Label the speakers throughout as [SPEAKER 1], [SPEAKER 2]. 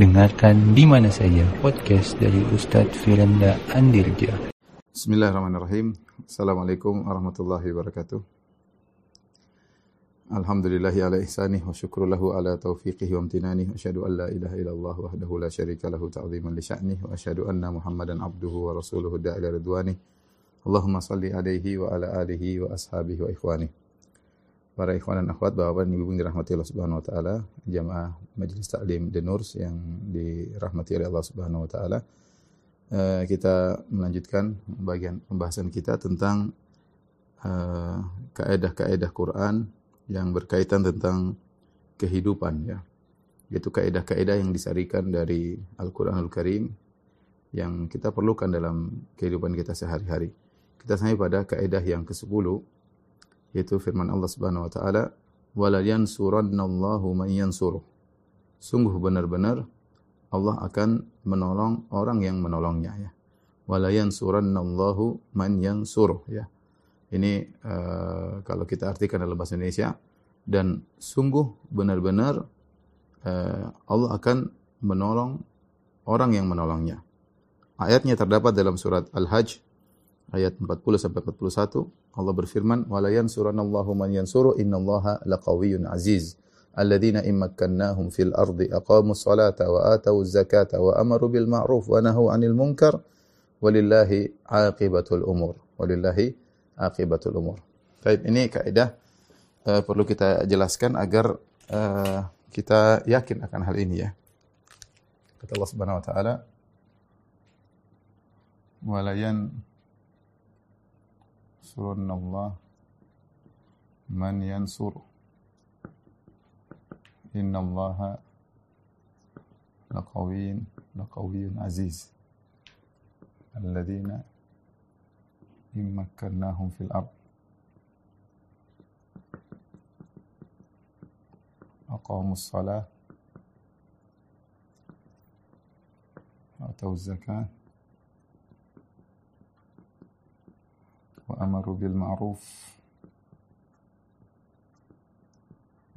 [SPEAKER 1] Dengarkan di mana saja podcast dari Ustadz Firanda Andirja.
[SPEAKER 2] Bismillahirrahmanirrahim. Assalamualaikum warahmatullahi wabarakatuh. Alhamdulillahi ala ihsanih wa syukru lahu ala taufiqihi wa amtinanih wa asyhadu an la ilaha illallah wahdahu la syarika lahu ta'ziman li sya'nih wa asyhadu anna Muhammadan abduhu wa rasuluhu da'ila ridwanih. Allahumma salli alaihi wa ala alihi wa ashabihi wa ikhwanih. Para ikhwan dan akhwat, dan ibu dirahmati Allah Subhanahu wa taala, jamaah Majelis Taklim The Nurs yang dirahmati oleh Allah Subhanahu wa taala. Uh, kita melanjutkan bagian pembahasan kita tentang uh, kaedah-kaedah Quran yang berkaitan tentang kehidupan ya. Yaitu kaedah-kaedah yang disarikan dari Al-Qur'anul Karim yang kita perlukan dalam kehidupan kita sehari-hari. Kita sampai pada kaedah yang ke-10 yaitu firman Allah Subhanahu wa taala wala yansurannallahu man yansuruh. Sungguh benar-benar Allah akan menolong orang yang menolongnya ya. Wala yansurannallahu man yansuruh ya. Ini uh, kalau kita artikan dalam bahasa Indonesia dan sungguh benar-benar uh, Allah akan menolong orang yang menolongnya. Ayatnya terdapat dalam surat Al-Hajj ayat 40 sampai 41 Allah berfirman, "Wala yansuranallahu man yansuru innallaha laqawiyyun aziz." Alladzina immakkannahum fil ardi aqamus salata wa atawuz zakata wa amaru bil ma'ruf wa nahaw 'anil munkar walillahi 'aqibatul umur. Walillahi 'aqibatul umur. Baik, ini kaidah uh, perlu kita jelaskan agar uh, kita yakin akan hal ini ya. Kata Allah Subhanahu wa taala, "Wala yan yansurunallah man yansur innallaha laqawiyyun laqawiyyun aziz alladzina immakkannahum fil ard aqamus amaru bil ma'ruf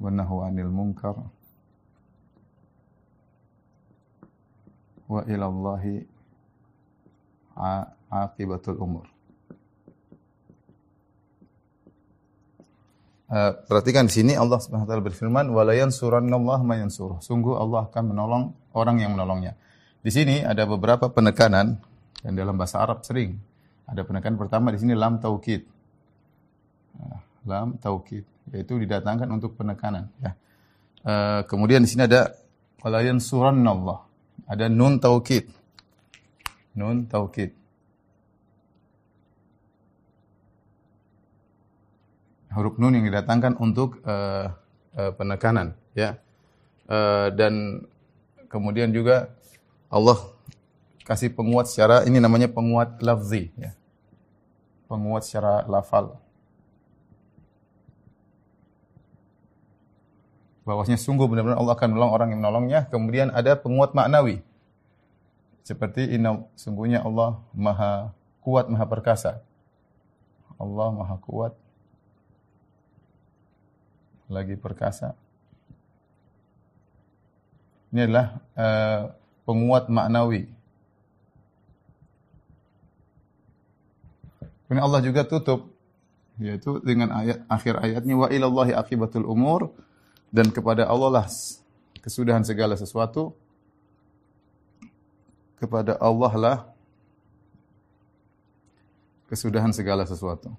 [SPEAKER 2] wa nahu 'anil munkar wa ila Allahi aqibatul umur. Uh, perhatikan di sini Allah Subhanahu wa taala berfirman wala yansurannallahu may yansuruh. Sungguh Allah akan menolong orang yang menolongnya. Di sini ada beberapa penekanan dan dalam bahasa Arab sering ada penekanan pertama di sini lam taukid. Nah, lam taukid yaitu didatangkan untuk penekanan ya. Uh, kemudian di sini ada wala yansurannallah. Ada nun taukid. Nun taukid. Huruf nun yang didatangkan untuk uh, uh, penekanan ya. Uh, dan kemudian juga Allah kasih penguat secara ini namanya penguat lafzi ya. Penguat secara lafal. Bahwasanya sungguh benar-benar Allah akan menolong orang yang menolongnya. Kemudian ada penguat maknawi. Seperti inna sungguhnya Allah Maha kuat, Maha perkasa. Allah Maha kuat lagi perkasa. Ini adalah uh, penguat maknawi Kemudian Allah juga tutup yaitu dengan ayat akhir ayatnya wa ilallahi akibatul umur dan kepada Allah lah kesudahan segala sesuatu kepada Allah lah kesudahan segala sesuatu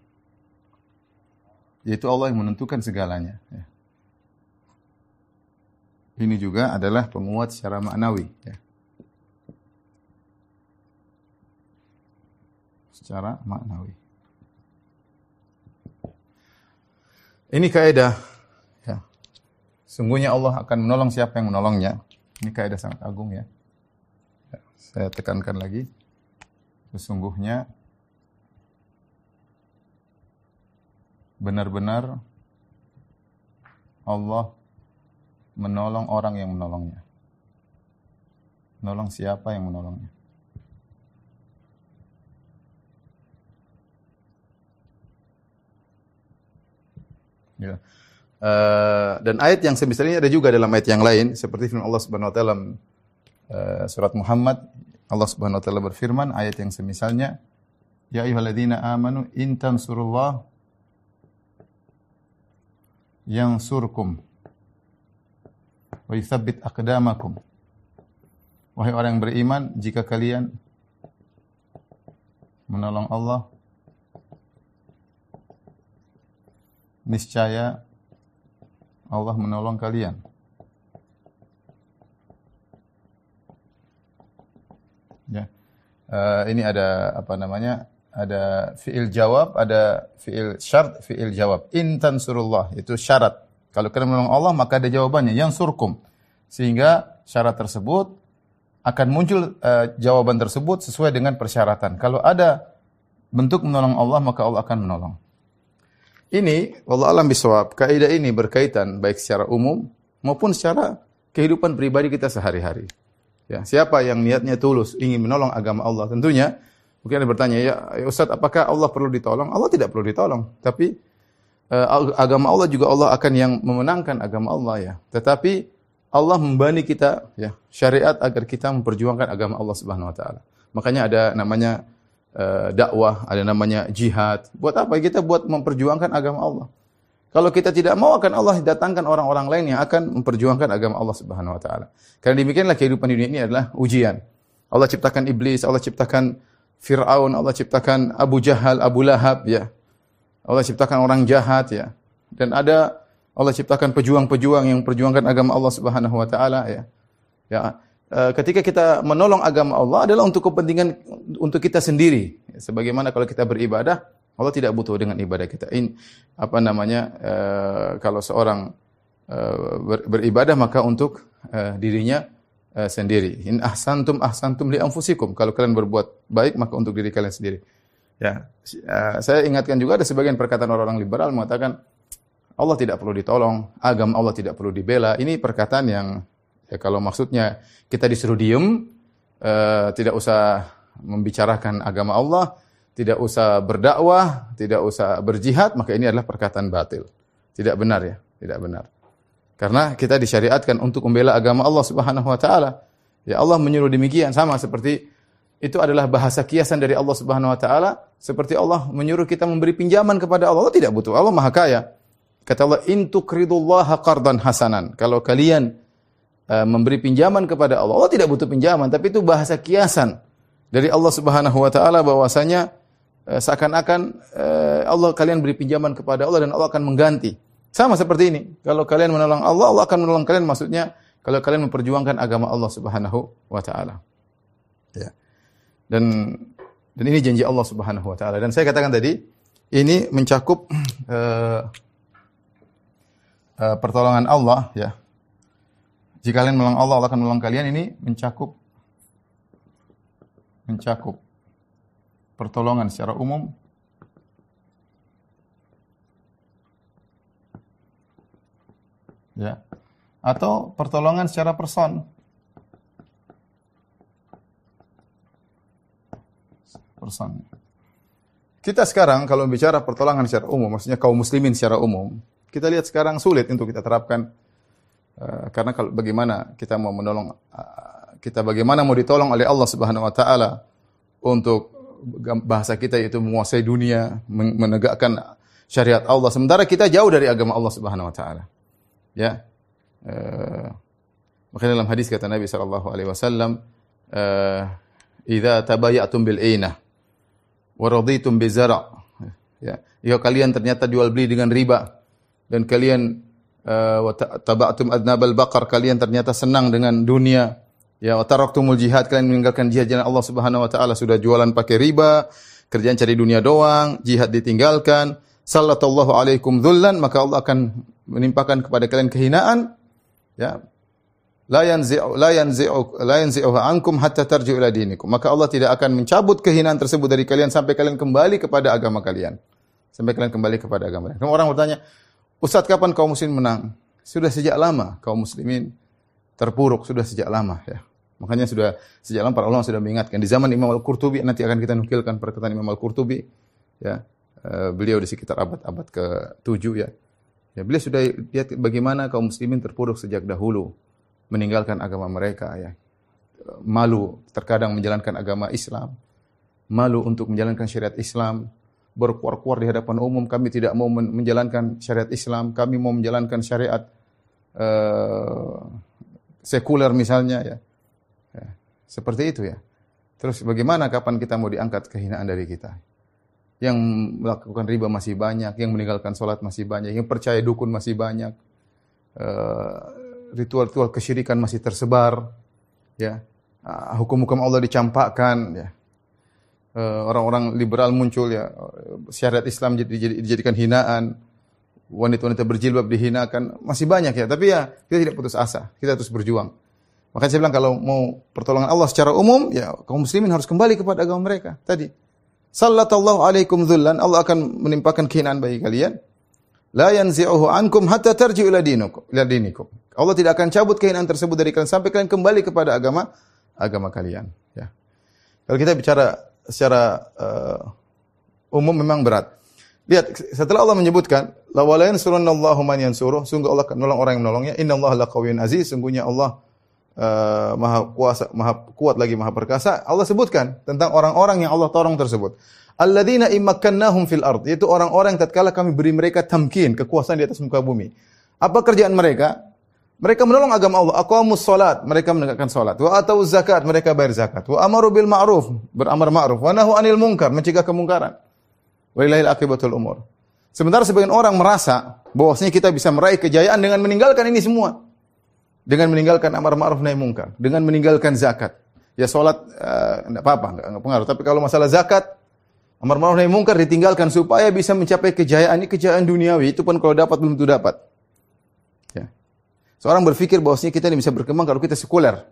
[SPEAKER 2] yaitu Allah yang menentukan segalanya ya. ini juga adalah penguat secara maknawi ya. Secara maknawi Ini kaidah ya. Sungguhnya Allah akan menolong siapa yang menolongnya. Ini kaidah sangat agung ya. ya saya tekankan lagi. Sesungguhnya benar-benar Allah menolong orang yang menolongnya. Menolong siapa yang menolongnya. Ya. Uh, dan ayat yang semisal ini ada juga dalam ayat yang lain seperti firman Allah Subhanahu wa taala uh, surat Muhammad Allah Subhanahu wa taala berfirman ayat yang semisalnya Ya ayyuhalladzina amanu in tansurullah yansurkum wa yuthabbit aqdamakum. Wahai orang yang beriman, jika kalian menolong Allah, niscaya Allah menolong kalian. Ya. Uh, ini ada apa namanya? ada fiil jawab, ada fiil syarat, fiil jawab. In tansurullah itu syarat. Kalau kalian menolong Allah maka ada jawabannya yang surkum. Sehingga syarat tersebut akan muncul uh, jawaban tersebut sesuai dengan persyaratan. Kalau ada bentuk menolong Allah maka Allah akan menolong. Ini Allah alam bisawab, kaidah ini berkaitan baik secara umum maupun secara kehidupan pribadi kita sehari-hari. Ya, siapa yang niatnya tulus ingin menolong agama Allah tentunya Mungkin ada bertanya, ya, ya Ustaz, apakah Allah perlu ditolong? Allah tidak perlu ditolong. Tapi uh, agama Allah juga Allah akan yang memenangkan agama Allah ya. Tetapi Allah membani kita ya syariat agar kita memperjuangkan agama Allah Subhanahu wa taala. Makanya ada namanya uh, dakwah, ada namanya jihad. Buat apa? Kita buat memperjuangkan agama Allah. Kalau kita tidak mau akan Allah datangkan orang-orang lain yang akan memperjuangkan agama Allah Subhanahu wa taala. Karena demikianlah kehidupan dunia ini adalah ujian. Allah ciptakan iblis, Allah ciptakan Fir'aun, Allah ciptakan Abu Jahal, Abu Lahab, ya. Allah ciptakan orang jahat, ya. Dan ada Allah ciptakan pejuang-pejuang yang perjuangkan agama Allah Subhanahu wa taala, ya. Ya, ketika kita menolong agama Allah adalah untuk kepentingan untuk kita sendiri. Sebagaimana kalau kita beribadah, Allah tidak butuh dengan ibadah kita. In apa namanya? E, kalau seorang e, ber, beribadah maka untuk e, dirinya uh, sendiri. In ahsantum ahsantum li anfusikum. Kalau kalian berbuat baik maka untuk diri kalian sendiri. Ya, uh, saya ingatkan juga ada sebagian perkataan orang-orang liberal mengatakan Allah tidak perlu ditolong, agama Allah tidak perlu dibela. Ini perkataan yang ya kalau maksudnya kita disuruh diem, uh, tidak usah membicarakan agama Allah, tidak usah berdakwah, tidak usah berjihad, maka ini adalah perkataan batil. Tidak benar ya, tidak benar. Karena kita disyariatkan untuk membela agama Allah Subhanahu wa taala. Ya Allah menyuruh demikian sama seperti itu adalah bahasa kiasan dari Allah Subhanahu wa taala seperti Allah menyuruh kita memberi pinjaman kepada Allah. Allah tidak butuh. Allah Maha Kaya. Kata Allah, "In qardan hasanan." Kalau kalian uh, memberi pinjaman kepada Allah, Allah tidak butuh pinjaman, tapi itu bahasa kiasan dari Allah Subhanahu wa taala bahwasanya uh, seakan-akan uh, Allah kalian beri pinjaman kepada Allah dan Allah akan mengganti. Sama seperti ini. Kalau kalian menolong Allah, Allah akan menolong kalian. Maksudnya, kalau kalian memperjuangkan agama Allah Subhanahu wa taala. Ya. Dan dan ini janji Allah Subhanahu wa taala. Dan saya katakan tadi, ini mencakup uh, uh, pertolongan Allah ya. Jika kalian menolong Allah, Allah akan menolong kalian. Ini mencakup mencakup pertolongan secara umum. Ya. Atau pertolongan secara person. Person. Kita sekarang kalau bicara pertolongan secara umum maksudnya kaum muslimin secara umum kita lihat sekarang sulit untuk kita terapkan uh, karena kalau bagaimana kita mau menolong uh, kita bagaimana mau ditolong oleh Allah Subhanahu wa taala untuk bahasa kita yaitu menguasai dunia menegakkan syariat Allah sementara kita jauh dari agama Allah Subhanahu wa taala Ya. Uh, makanya dalam hadis kata Nabi sallallahu alaihi wasallam, "Idza tabayatum bil ainah wa raditum bi zara'." Ya, ya kalian ternyata jual beli dengan riba dan kalian wa taba'tum adnabal baqar. Kalian ternyata senang dengan dunia. Ya, wa taraktumul jihad. Kalian meninggalkan jihad jalan Allah Subhanahu wa taala. Sudah jualan pakai riba, kerjaan cari dunia doang, jihad ditinggalkan. Sallallahu alaikum dhullan. Maka Allah akan menimpakan kepada kalian kehinaan. Ya. La yanzi'u la yanzi'u la yanzi'u ankum hatta tarji'u ila dinikum. Maka Allah tidak akan mencabut kehinaan tersebut dari kalian sampai kalian kembali kepada agama kalian. Sampai kalian kembali kepada agama kalian. orang bertanya Ustaz kapan kaum muslimin menang? Sudah sejak lama kaum muslimin terpuruk sudah sejak lama ya. Makanya sudah sejak lama para ulama sudah mengingatkan di zaman Imam Al-Qurtubi nanti akan kita nukilkan perkataan Imam Al-Qurtubi ya. Eh, beliau di sekitar abad-abad ke-7 ya. Ya, beliau sudah lihat bagaimana kaum muslimin terpuruk sejak dahulu meninggalkan agama mereka ya. malu terkadang menjalankan agama Islam, malu untuk menjalankan syariat Islam, berkuar-kuar di hadapan umum kami tidak mau menjalankan syariat Islam, kami mau menjalankan syariat uh, sekuler misalnya ya. ya. Seperti itu ya. Terus bagaimana kapan kita mau diangkat kehinaan dari kita? Yang melakukan riba masih banyak, yang meninggalkan sholat masih banyak, yang percaya dukun masih banyak, uh, ritual-ritual kesyirikan masih tersebar, ya Ah, hukum-hukum Allah dicampakkan ya. Eh, orang-orang liberal muncul ya, syariat Islam dijadikan hinaan, wanita-wanita berjilbab dihinakan, masih banyak ya. Tapi ya kita tidak putus asa, kita terus berjuang. Makanya saya bilang kalau mau pertolongan Allah secara umum, ya kaum muslimin harus kembali kepada agama mereka. Tadi, sallallahu alaikum dhullan, Allah akan menimpakan kehinaan bagi kalian. La yanzi'uhu ankum hatta tarji'u ila dinikum. Allah tidak akan cabut kehinaan tersebut dari kalian sampai kalian kembali kepada agama agama kalian. Ya. Kalau kita bicara secara uh, umum memang berat. Lihat, setelah Allah menyebutkan, la walayan surunallahu man yansuruh, sungguh Allah akan menolong orang yang menolongnya. Innallaha laqawiyyun aziz, sungguhnya Allah uh, maha kuasa, maha kuat lagi maha perkasa. Allah sebutkan tentang orang-orang yang Allah tolong tersebut. Alladzina immakkannahum fil ard, yaitu orang-orang yang tatkala kami beri mereka tamkin, kekuasaan di atas muka bumi. Apa kerjaan mereka? Mereka menolong agama Allah. Aqamus salat, mereka menegakkan salat. Wa atau zakat, mereka bayar zakat. Wa amaru bil ma'ruf, beramar ma'ruf. Wa nahu anil munkar, mencegah kemungkaran. Walillahil akibatul umur. Sementara sebagian orang merasa bahwasanya kita bisa meraih kejayaan dengan meninggalkan ini semua. Dengan meninggalkan amar ma'ruf nahi munkar, dengan meninggalkan zakat. Ya salat enggak uh, apa-apa, enggak pengaruh. Tapi kalau masalah zakat, amar ma'ruf nahi munkar ditinggalkan supaya bisa mencapai kejayaan ini kejayaan duniawi itu pun kalau dapat belum tentu dapat. Seorang berpikir bahwasanya kita ini bisa berkembang kalau kita sekuler.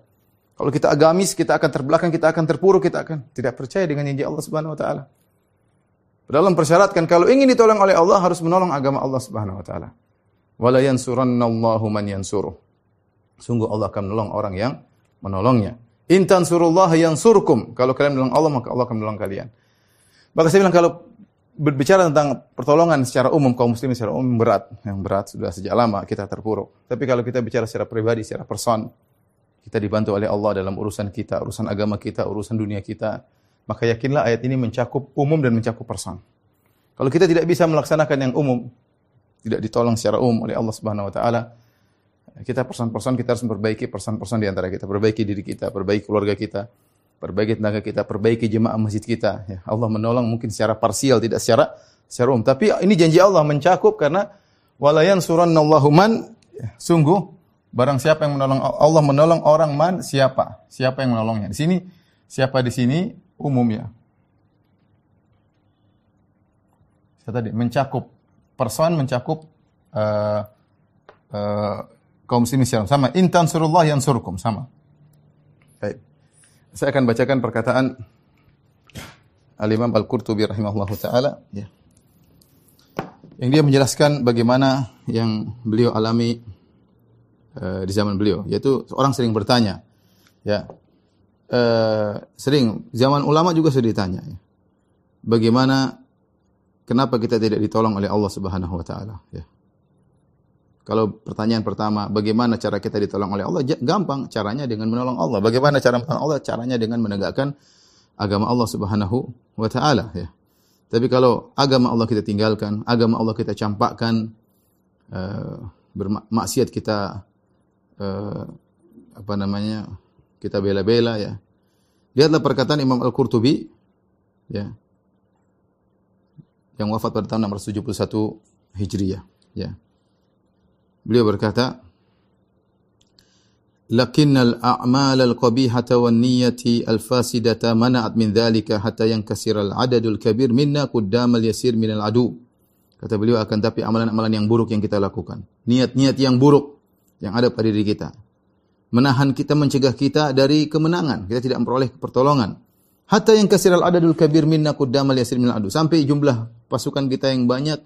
[SPEAKER 2] Kalau kita agamis, kita akan terbelakang, kita akan terpuruk, kita akan tidak percaya dengan janji Allah Subhanahu wa taala. Padahal mempersyaratkan kalau ingin ditolong oleh Allah harus menolong agama Allah Subhanahu wa taala. Wala yansurannallahu man yansuruh. Sungguh Allah akan menolong orang yang menolongnya. Intan surullah yansurkum. Kalau kalian menolong Allah maka Allah akan menolong kalian. Maka saya bilang kalau berbicara tentang pertolongan secara umum kaum muslimin secara umum berat, yang berat sudah sejak lama kita terpuruk. Tapi kalau kita bicara secara pribadi, secara person, kita dibantu oleh Allah dalam urusan kita, urusan agama kita, urusan dunia kita, maka yakinlah ayat ini mencakup umum dan mencakup person. Kalau kita tidak bisa melaksanakan yang umum, tidak ditolong secara umum oleh Allah Subhanahu wa taala, kita person-person kita harus memperbaiki person-person di antara kita, perbaiki diri kita, perbaiki keluarga kita, perbaiki tenaga kita, perbaiki jemaah masjid kita. Ya, Allah menolong mungkin secara parsial, tidak secara secara umum. Tapi ini janji Allah mencakup karena walayan surannallahu man ya, sungguh barang siapa yang menolong Allah menolong orang man siapa? Siapa yang menolongnya? Di sini siapa di sini umum ya. Saya tadi mencakup person mencakup uh, uh, kaum muslimin secara sama. Intan surullah yang surkum sama. Saya akan bacakan perkataan Al-Imam Al-Qurtubi rahimahullahu taala ya. Yang dia menjelaskan bagaimana yang beliau alami uh, di zaman beliau, yaitu orang sering bertanya ya. Uh, sering zaman ulama juga sudah ditanya ya. Bagaimana kenapa kita tidak ditolong oleh Allah Subhanahu wa taala ya. Kalau pertanyaan pertama, bagaimana cara kita ditolong oleh Allah? Gampang, caranya dengan menolong Allah. Bagaimana cara menolong Allah? Caranya dengan menegakkan agama Allah Subhanahu wa taala ya. Tapi kalau agama Allah kita tinggalkan, agama Allah kita campakkan, uh, bermaksiat kita uh, apa namanya? kita bela-bela ya. Lihatlah perkataan Imam Al-Qurtubi ya. Yang wafat pada tahun 671 Hijriah ya. Beliau berkata, "Lakinnal a'mal al-qabihata wan niyyati al-fasidata mana'at min dhalika hatta yankasir al-adadul kabir minna qaddam al-yasir min al-adu." Kata beliau akan tapi amalan-amalan yang buruk yang kita lakukan, niat-niat yang buruk yang ada pada diri kita, menahan kita mencegah kita dari kemenangan, kita tidak memperoleh pertolongan. Hatta yang kasiral adadul kabir minna qaddam al-yasir min al-adu. Sampai jumlah pasukan kita yang banyak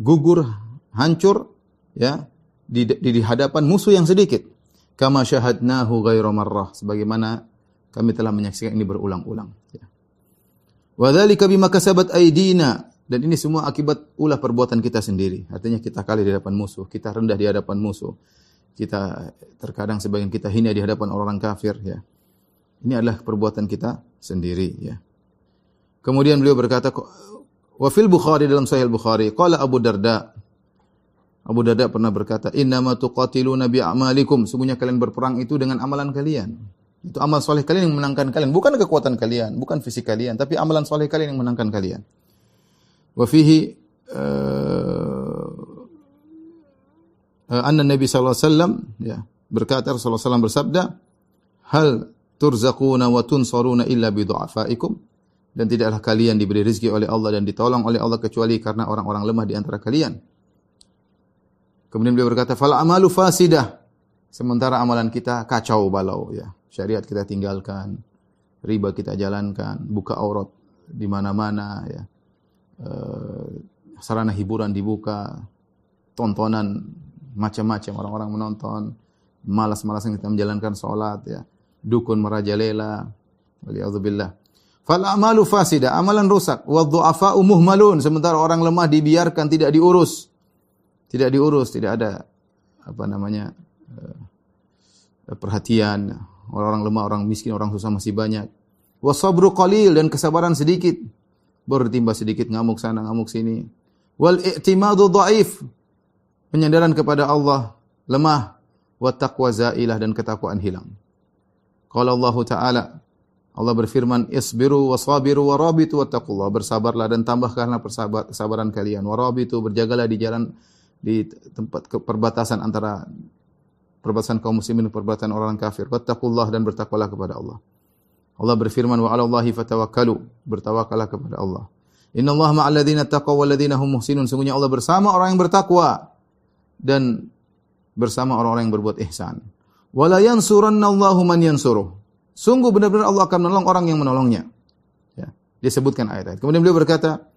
[SPEAKER 2] gugur, hancur ya di, di, di hadapan musuh yang sedikit. Kama syahadnahu ghairu marrah sebagaimana kami telah menyaksikan ini berulang-ulang ya. Wa dzalika bima kasabat aydina dan ini semua akibat ulah perbuatan kita sendiri. Artinya kita kali di hadapan musuh, kita rendah di hadapan musuh. kita terkadang sebagian kita hina di hadapan orang kafir ya. Ini adalah perbuatan kita sendiri ya. Kemudian beliau berkata wa fil Bukhari dalam Sahih Bukhari qala Abu Darda Abu Darda pernah berkata innama tuqatiluna bi a'malikum sungguhnya kalian berperang itu dengan amalan kalian. Itu amal soleh kalian yang menangkan kalian, bukan kekuatan kalian, bukan fisik kalian, tapi amalan soleh kalian yang menangkan kalian. Wa fihi uh, anna Nabi sallallahu alaihi wasallam ya berkata Rasulullah SAW bersabda hal turzaquna wa tunsaruna illa bi du'afaikum dan tidaklah kalian diberi rezeki oleh Allah dan ditolong oleh Allah kecuali karena orang-orang lemah di antara kalian. Kemudian beliau berkata, "Fal amalu fasidah." Sementara amalan kita kacau balau ya. Syariat kita tinggalkan, riba kita jalankan, buka aurat di mana-mana ya. Uh, sarana hiburan dibuka, tontonan macam-macam orang-orang menonton, malas-malasan kita menjalankan sholat ya, dukun merajalela, waliyadzubillah. Fal amalu fasida, amalan rusak. Wa dhu'afa'u muhmalun, sementara orang lemah dibiarkan tidak diurus. Tidak diurus, tidak ada apa namanya eh, perhatian. Orang-orang lemah, orang miskin, orang susah masih banyak. Wa sabru qalil dan kesabaran sedikit. Bertimba sedikit ngamuk sana, ngamuk sini. Wal i'timadu dhaif. Penyandaran kepada Allah lemah. Wa taqwa zailah dan ketakwaan hilang. Qala Allah Ta'ala Allah berfirman, "Isbiru wasabiru warabitu wattaqullah." Bersabarlah dan tambahkanlah kesabaran kalian. Warabitu berjagalah di jalan di tempat perbatasan antara perbatasan kaum muslimin dan perbatasan orang kafir. Wattaqullah dan bertakwalah kepada Allah. Allah berfirman, "Wa 'ala Allahi fatawakkalu." Bertawakallah kepada Allah. Inna Allah ma'al ladzina taqaw wal ladzina hum muhsinun. Sungguhnya Allah bersama orang yang bertakwa dan bersama orang-orang yang berbuat ihsan. Wala yansuranna Allahu man yansuruh. Sungguh benar-benar Allah akan menolong orang yang menolongnya. Ya, dia sebutkan ayat-ayat. Kemudian beliau berkata,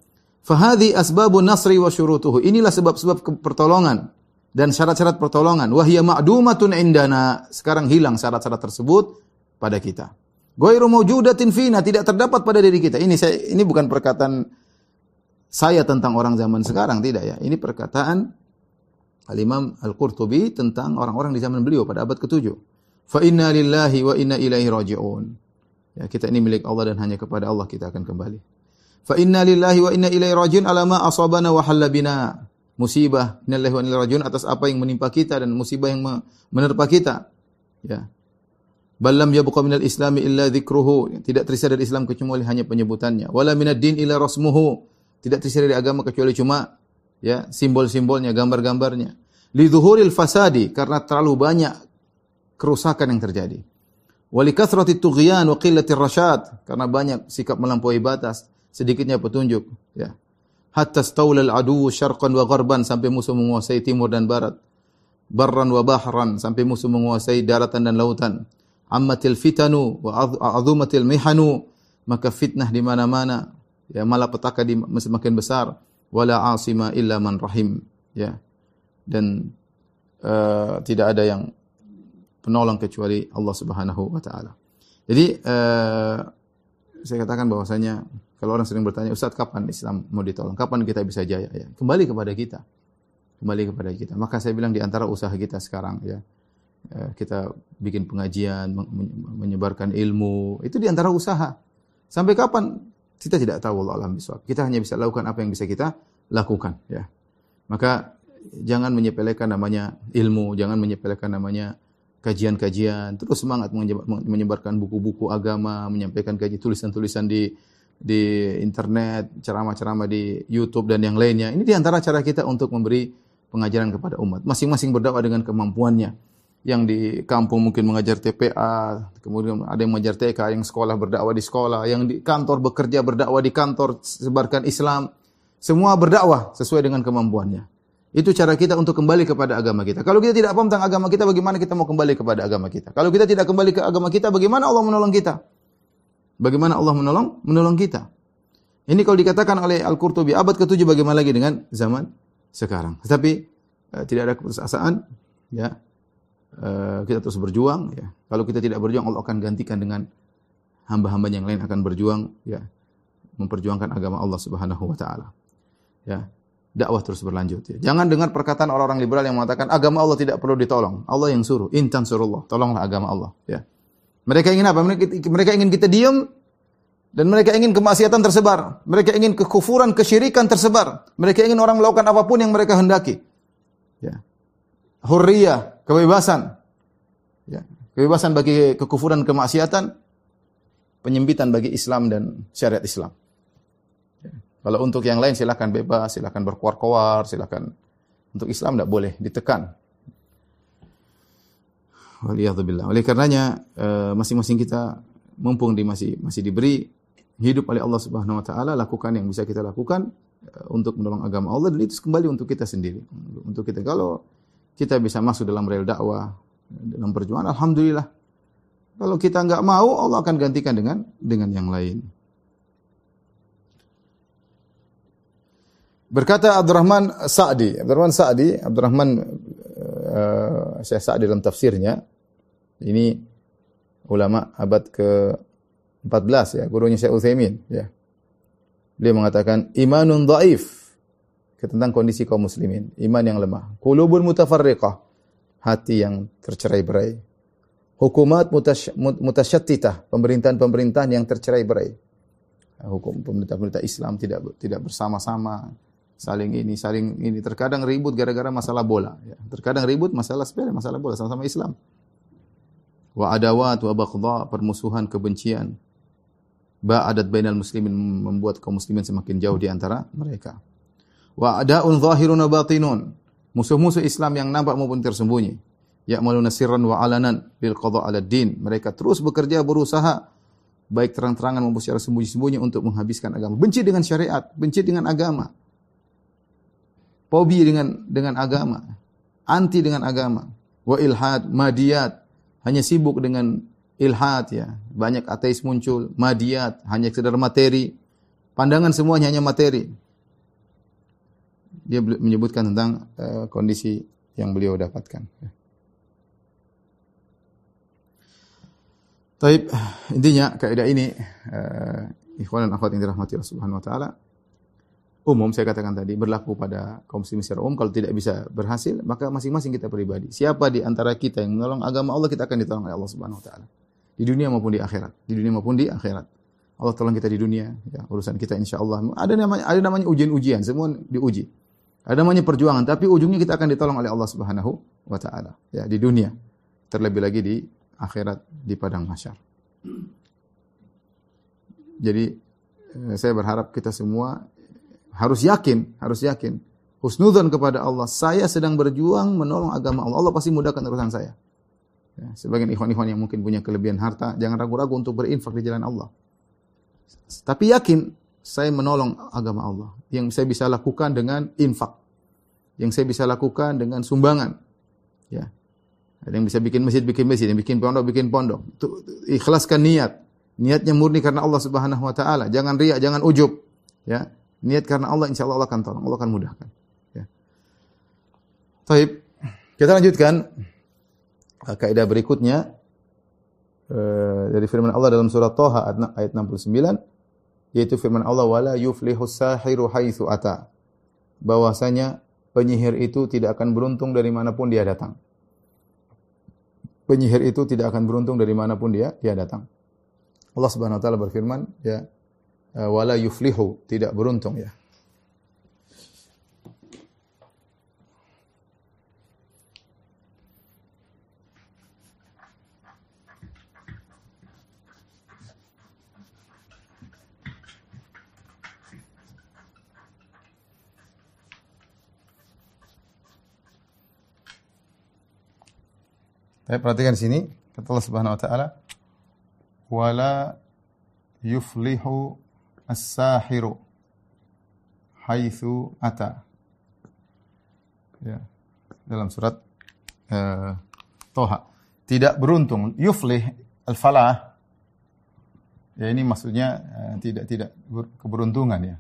[SPEAKER 2] "Fahadhi asbabun nasri wa syurutuhu." Inilah sebab-sebab pertolongan dan syarat-syarat pertolongan. Wahya ma'dumatun indana. Sekarang hilang syarat-syarat tersebut pada kita. Ghairu fina, tidak terdapat pada diri kita. Ini saya ini bukan perkataan saya tentang orang zaman sekarang, tidak ya. Ini perkataan Al-Imam Al-Qurtubi tentang orang-orang di zaman beliau pada abad ke-7. Fa inna lillahi wa inna ilaihi raji'un. Ya, kita ini milik Allah dan hanya kepada Allah kita akan kembali. Fa inna lillahi wa inna ilaihi raji'un ala ma asabana wa halabina. Musibah innallahi wa inna ilaihi raji'un atas apa yang menimpa kita dan musibah yang menerpa kita. Ya. Balam yabqa minal islami illa dzikruhu. Tidak tersisa dari Islam kecuali hanya penyebutannya. Wala minad din illa rasmuhu. Tidak tersisa dari agama kecuali cuma ya simbol-simbolnya, gambar-gambarnya. Lidzuhuril fasadi karena terlalu banyak kerusakan yang terjadi. Walikathrati tughyan wa qillatir rasyad karena banyak sikap melampaui batas, sedikitnya petunjuk, ya. Hatta staulal adu syarqan wa gharban sampai musuh menguasai timur dan barat. Barran wa bahran sampai musuh menguasai daratan dan lautan. Ammatil fitanu wa azumatil mihanu maka fitnah di mana-mana ya malapetaka di semakin besar wala asima illa man rahim ya dan uh, tidak ada yang penolong kecuali Allah Subhanahu wa taala. Jadi uh, saya katakan bahwasanya kalau orang sering bertanya, "Ustaz, kapan Islam mau ditolong? Kapan kita bisa jaya?" Ya, kembali kepada kita. Kembali kepada kita. Maka saya bilang di antara usaha kita sekarang ya, uh, kita bikin pengajian, menyebarkan ilmu, itu di antara usaha. Sampai kapan? Kita tidak tahu Allah alam biswab. Kita hanya bisa lakukan apa yang bisa kita lakukan ya. Maka jangan menyepelekan namanya ilmu, jangan menyepelekan namanya kajian-kajian, terus semangat menyebarkan buku-buku agama, menyampaikan kajian tulisan-tulisan di di internet, ceramah-ceramah di YouTube dan yang lainnya. Ini di antara cara kita untuk memberi pengajaran kepada umat. Masing-masing berdakwah dengan kemampuannya. Yang di kampung mungkin mengajar TPA, kemudian ada yang mengajar TK, yang sekolah berdakwah di sekolah, yang di kantor bekerja berdakwah di kantor, sebarkan Islam. Semua berdakwah sesuai dengan kemampuannya. Itu cara kita untuk kembali kepada agama kita. Kalau kita tidak paham tentang agama kita, bagaimana kita mau kembali kepada agama kita? Kalau kita tidak kembali ke agama kita, bagaimana Allah menolong kita? Bagaimana Allah menolong? Menolong kita. Ini kalau dikatakan oleh Al-Qurtubi, abad ke-7 bagaimana lagi dengan zaman sekarang. Tetapi uh, tidak ada keputusasaan, ya. Uh, kita terus berjuang, ya. Kalau kita tidak berjuang, Allah akan gantikan dengan hamba-hamba yang lain akan berjuang, ya, memperjuangkan agama Allah Subhanahu wa taala. Ya. dakwah terus berlanjut. Ya. Jangan dengar perkataan orang-orang liberal yang mengatakan agama Allah tidak perlu ditolong. Allah yang suruh. Intan surullah. Tolonglah agama Allah. Ya. Mereka ingin apa? Mereka, ingin kita diam dan mereka ingin kemaksiatan tersebar. Mereka ingin kekufuran, kesyirikan tersebar. Mereka ingin orang melakukan apa pun yang mereka hendaki. Ya. Hurriyah, kebebasan. Ya. Kebebasan bagi kekufuran, kemaksiatan. Penyempitan bagi Islam dan syariat Islam. Kalau untuk yang lain silakan bebas, silakan berkuar-kuar, silakan untuk Islam tidak boleh ditekan. Waliyadzubillah. Oleh karenanya eh, masing-masing kita mumpung di masih masih diberi hidup oleh Allah Subhanahu wa taala, lakukan yang bisa kita lakukan eh, untuk menolong agama Allah dan itu kembali untuk kita sendiri. Untuk kita kalau kita bisa masuk dalam rel dakwah dalam perjuangan alhamdulillah. Kalau kita enggak mau Allah akan gantikan dengan dengan yang lain. Berkata Abdurrahman Sa'di, Abdurrahman Sa'di, Abdurrahman uh, Syekh Sa'di dalam tafsirnya, ini ulama abad ke-14 ya, gurunya Syekh Utsaimin ya. Beliau mengatakan imanun dhaif tentang kondisi kaum muslimin, iman yang lemah. Qulubun mutafarriqah, hati yang tercerai-berai. Hukumat mutasyattitah, pemerintahan-pemerintahan yang tercerai-berai. Hukum pemerintah-pemerintah Islam tidak tidak bersama-sama, saling ini, saling ini. Terkadang ribut gara-gara masalah bola. Ya. Terkadang ribut masalah sepele, masalah bola, sama-sama Islam. Wa adawat wa baghdha, permusuhan, kebencian. Ba'adat bainal muslimin membuat kaum muslimin semakin jauh di antara mereka. Wa ada'un zahirun wa batinun. Musuh-musuh Islam yang nampak maupun tersembunyi. Ya'maluna sirran wa alanan bil qadha 'ala din. Mereka terus bekerja berusaha baik terang-terangan maupun secara sembunyi-sembunyi untuk menghabiskan agama. Benci dengan syariat, benci dengan agama fobi dengan dengan agama, anti dengan agama, wa ilhad, madiyat, hanya sibuk dengan ilhad ya. Banyak ateis muncul, madiyat, hanya sekedar materi. Pandangan semuanya hanya materi. Dia menyebutkan tentang uh, kondisi yang beliau dapatkan. Taib, intinya kaidah ini uh, ikhwan dan akhwat yang dirahmati Allah Subhanahu wa taala umum saya katakan tadi berlaku pada kaum muslimin secara umum. Kalau tidak bisa berhasil maka masing-masing kita pribadi. Siapa di antara kita yang menolong agama Allah kita akan ditolong oleh Allah Subhanahu wa taala. Di dunia maupun di akhirat. Di dunia maupun di akhirat. Allah tolong kita di dunia ya urusan kita insya Allah ada namanya ada namanya ujian-ujian semua diuji. Ada namanya perjuangan tapi ujungnya kita akan ditolong oleh Allah Subhanahu wa taala ya di dunia. Terlebih lagi di akhirat di padang mahsyar. Jadi eh, saya berharap kita semua harus yakin, harus yakin. Husnudzan kepada Allah. Saya sedang berjuang menolong agama Allah. Allah pasti mudahkan urusan saya. Ya, sebagian ikhwan-ikhwan yang mungkin punya kelebihan harta, jangan ragu-ragu untuk berinfak di jalan Allah. Tapi yakin saya menolong agama Allah. Yang saya bisa lakukan dengan infak. Yang saya bisa lakukan dengan sumbangan. Ya. Ada yang bisa bikin masjid, bikin masjid, yang bikin pondok, bikin pondok. Tuh, ikhlaskan niat. Niatnya murni karena Allah Subhanahu wa taala. Jangan riak, jangan ujub. Ya. Niat karena Allah, insya Allah Allah akan tolong, Allah akan mudahkan. Ya. Taib. Kita lanjutkan uh, kaidah berikutnya uh, dari firman Allah dalam surat Toha ayat 69 yaitu firman Allah wala yuflihu sahiru haitsu ata bahwasanya penyihir itu tidak akan beruntung dari mana pun dia datang. Penyihir itu tidak akan beruntung dari mana pun dia dia datang. Allah Subhanahu wa taala berfirman, ya Eh, wala yuflihu, tidak beruntung ya. Saya perhatikan sini kata Allah Subhanahu wa taala wala yuflihu as-sahiru haitsu ata. Ya. Dalam surat uh, Toha. Tidak beruntung. Yuflih al-falah. Ya ini maksudnya uh, tidak tidak keberuntungan ya.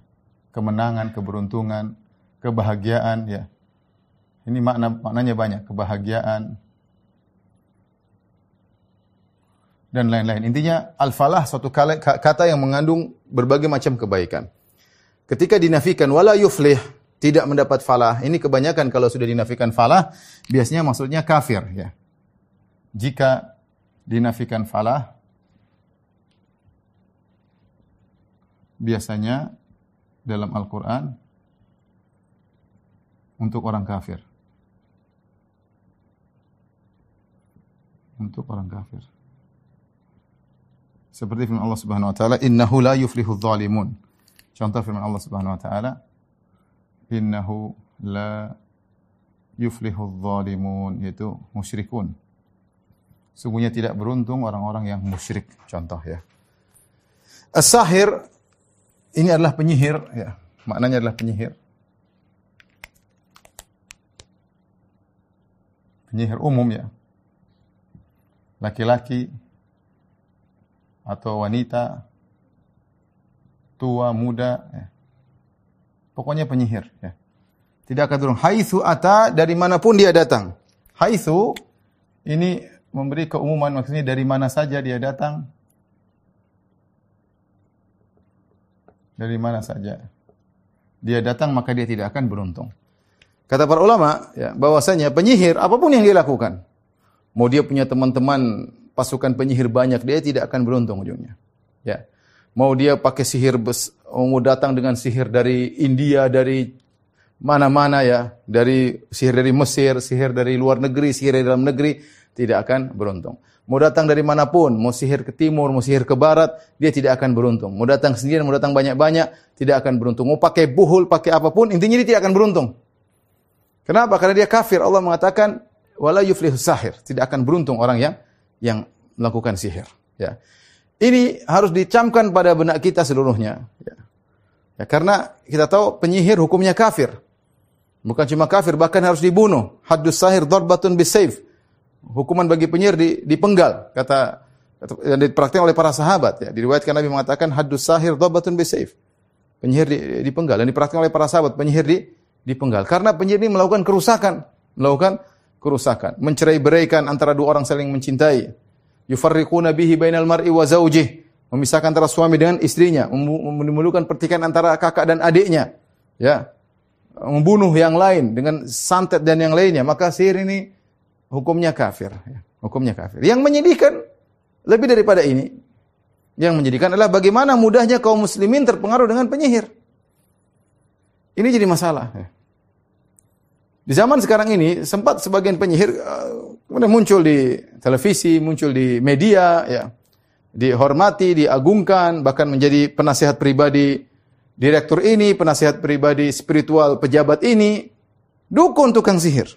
[SPEAKER 2] Kemenangan, keberuntungan, kebahagiaan ya. Ini makna maknanya banyak, kebahagiaan, dan lain-lain. Intinya al-falah suatu kata yang mengandung berbagai macam kebaikan. Ketika dinafikan wala yuflih, tidak mendapat falah. Ini kebanyakan kalau sudah dinafikan falah, biasanya maksudnya kafir ya. Jika dinafikan falah, biasanya dalam Al-Quran untuk orang kafir. Untuk orang kafir. Seperti firman Allah Subhanahu wa taala, "Innahu la yuflihu dzalimun." Contoh firman Allah Subhanahu wa taala, innahu la yuflihu dhalimun yaitu musyrikun. Sungguhnya tidak beruntung orang-orang yang musyrik. Contoh ya. As-sahir ini adalah penyihir ya. Maknanya adalah penyihir. Penyihir umum ya. Laki-laki atau wanita tua, muda ya Pokoknya penyihir. Ya. Tidak akan turun. Haitsu ata dari mana pun dia datang. Haitsu ini memberi keumuman maksudnya dari mana saja dia datang. Dari mana saja. Dia datang maka dia tidak akan beruntung. Kata para ulama ya, bahwasanya penyihir apa pun yang dia lakukan. Mau dia punya teman-teman pasukan penyihir banyak, dia tidak akan beruntung ujungnya. Ya. Mau dia pakai sihir bes, mau datang dengan sihir dari India, dari mana-mana ya, dari sihir dari Mesir, sihir dari luar negeri, sihir dari dalam negeri, tidak akan beruntung. Mau datang dari mana pun, mau sihir ke timur, mau sihir ke barat, dia tidak akan beruntung. Mau datang sendiri, mau datang banyak-banyak, tidak akan beruntung. Mau pakai buhul, pakai apa pun, intinya dia tidak akan beruntung. Kenapa? Karena dia kafir. Allah mengatakan, wala yuflihu sahir. Tidak akan beruntung orang yang yang melakukan sihir. Ya. Ini harus dicamkan pada benak kita seluruhnya. Ya. ya. karena kita tahu penyihir hukumnya kafir. Bukan cuma kafir, bahkan harus dibunuh. Haddus sahir darbatun bisayf. Hukuman bagi penyihir di, dipenggal. Kata yang dipraktikkan oleh para sahabat. Ya. Diriwayatkan Nabi mengatakan haddus sahir darbatun bisayf. Penyihir di, dipenggal. Dan dipraktikkan oleh para sahabat. Penyihir di, dipenggal. Karena penyihir ini melakukan kerusakan. Melakukan kerusakan. Mencerai beraikan antara dua orang saling mencintai yufarriquna bihi bainal mar'i wa zaujih memisahkan antara suami dengan istrinya menimbulkan pertikaian antara kakak dan adiknya ya membunuh yang lain dengan santet dan yang lainnya maka sihir ini hukumnya kafir ya. hukumnya kafir yang menyedihkan lebih daripada ini yang menyedihkan adalah bagaimana mudahnya kaum muslimin terpengaruh dengan penyihir ini jadi masalah ya. Di zaman sekarang ini sempat sebagian penyihir uh, kemudian muncul di televisi, muncul di media, ya, dihormati, diagungkan, bahkan menjadi penasihat pribadi direktur ini, penasihat pribadi spiritual pejabat ini, dukun tukang sihir.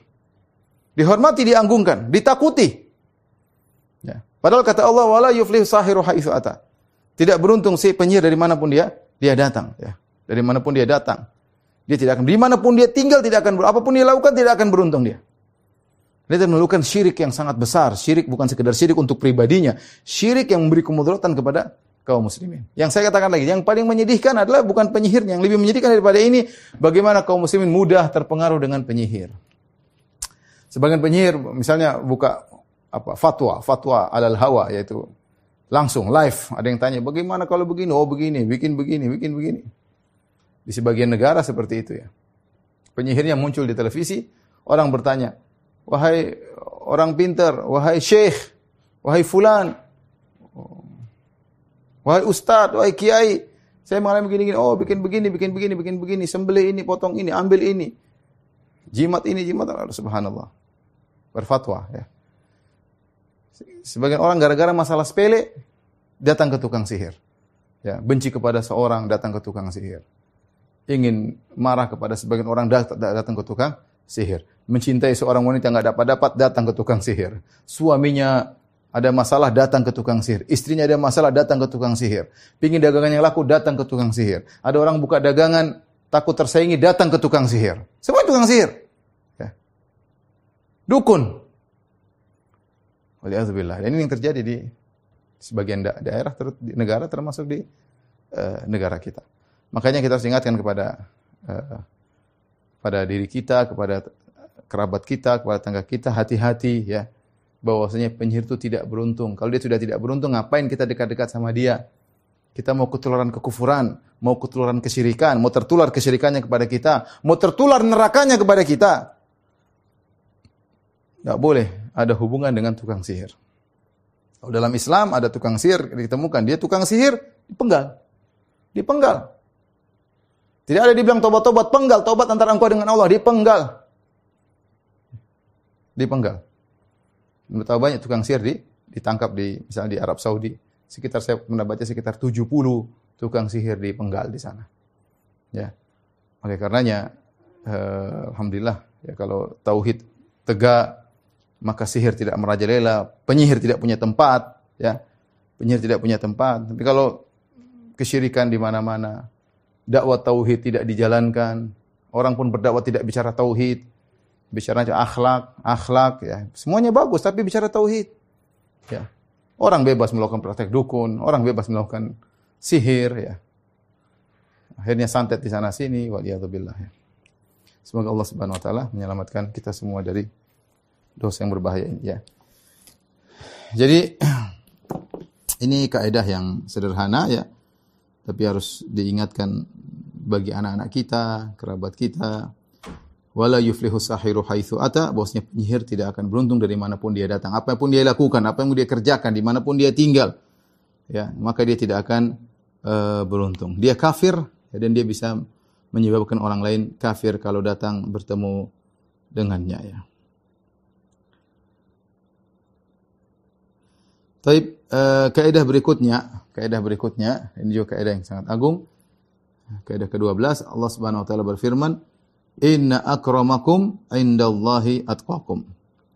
[SPEAKER 2] Dihormati, diagungkan, ditakuti. Ya. Padahal kata Allah, wala yuflih sahiru ata. Tidak beruntung si penyihir dari mana pun dia, dia datang. Ya. Dari mana pun dia datang. Dia tidak akan di mana pun dia tinggal tidak akan apa pun dia lakukan tidak akan beruntung dia. Dia melakukan syirik yang sangat besar. Syirik bukan sekedar syirik untuk pribadinya. Syirik yang memberi kemudaratan kepada kaum muslimin. Yang saya katakan lagi, yang paling menyedihkan adalah bukan penyihirnya. Yang lebih menyedihkan daripada ini, bagaimana kaum muslimin mudah terpengaruh dengan penyihir. Sebagian penyihir misalnya buka apa fatwa, fatwa alal hawa yaitu langsung live. Ada yang tanya, bagaimana kalau begini? Oh begini, bikin begini, bikin begini. Di sebagian negara seperti itu ya. Penyihirnya muncul di televisi, orang bertanya, wahai orang pintar, wahai syekh, wahai fulan, wahai ustadz, wahai kiai, saya mengalami begini-gini, oh bikin begini, bikin begini, bikin begini, sembelih ini, potong ini, ambil ini. Jimat ini, jimat, subhanallah. Berfatwa ya. Sebagian orang gara-gara masalah sepele datang ke tukang sihir. Ya, benci kepada seorang datang ke tukang sihir ingin marah kepada sebagian orang datang ke tukang sihir. Mencintai seorang wanita nggak dapat-dapat datang ke tukang sihir. Suaminya ada masalah datang ke tukang sihir. Istrinya ada masalah datang ke tukang sihir. Pingin dagangan yang laku datang ke tukang sihir. Ada orang buka dagangan takut tersaingi datang ke tukang sihir. Semua tukang sihir. Ya. Dukun. Waliyahzubillah. Dan ini yang terjadi di sebagian daerah, negara termasuk di uh, negara kita. Makanya kita harus ingatkan kepada uh, pada diri kita, kepada kerabat kita, kepada tangga kita, hati-hati ya. Bahwasanya penyihir itu tidak beruntung. Kalau dia sudah tidak beruntung, ngapain kita dekat-dekat sama dia? Kita mau ketularan kekufuran, mau ketularan kesyirikan, mau tertular kesyirikannya kepada kita, mau tertular nerakanya kepada kita. Tidak boleh ada hubungan dengan tukang sihir. Kalau dalam Islam ada tukang sihir ditemukan, dia tukang sihir dipenggal. Dipenggal. Tidak ada dibilang tobat-tobat, penggal, tobat antara engkau dengan Allah, dipenggal. Dipenggal. Betapa banyak tukang sihir di, ditangkap di misalnya di Arab Saudi. Sekitar saya pernah baca sekitar 70 tukang sihir dipenggal di sana. Ya. Oleh karenanya eh, alhamdulillah ya kalau tauhid tegak maka sihir tidak merajalela, penyihir tidak punya tempat, ya. Penyihir tidak punya tempat. Tapi kalau kesyirikan di mana-mana, dakwah tauhid tidak dijalankan, orang pun berdakwah tidak bicara tauhid, bicara akhlak, akhlak ya. Semuanya bagus tapi bicara tauhid. Ya. Orang bebas melakukan praktek dukun, orang bebas melakukan sihir ya. Akhirnya santet di sana sini waliyadzubillah ya. Semoga Allah Subhanahu wa taala menyelamatkan kita semua dari dosa yang berbahaya ini ya. Jadi ini kaidah yang sederhana ya. Tapi harus diingatkan bagi anak-anak kita, kerabat kita. Wala yuflihu sahiru haitsu ata, bosnya penyihir tidak akan beruntung dari mana pun dia datang. Apa pun dia lakukan, apa yang dia kerjakan, di mana pun dia tinggal, ya maka dia tidak akan uh, beruntung. Dia kafir ya, dan dia bisa menyebabkan orang lain kafir kalau datang bertemu dengannya ya. Taib uh, kaidah berikutnya, kaidah berikutnya ini juga kaidah yang sangat agung. Kaidah ke-12 Allah Subhanahu wa taala berfirman, "Inna akramakum indallahi atqakum."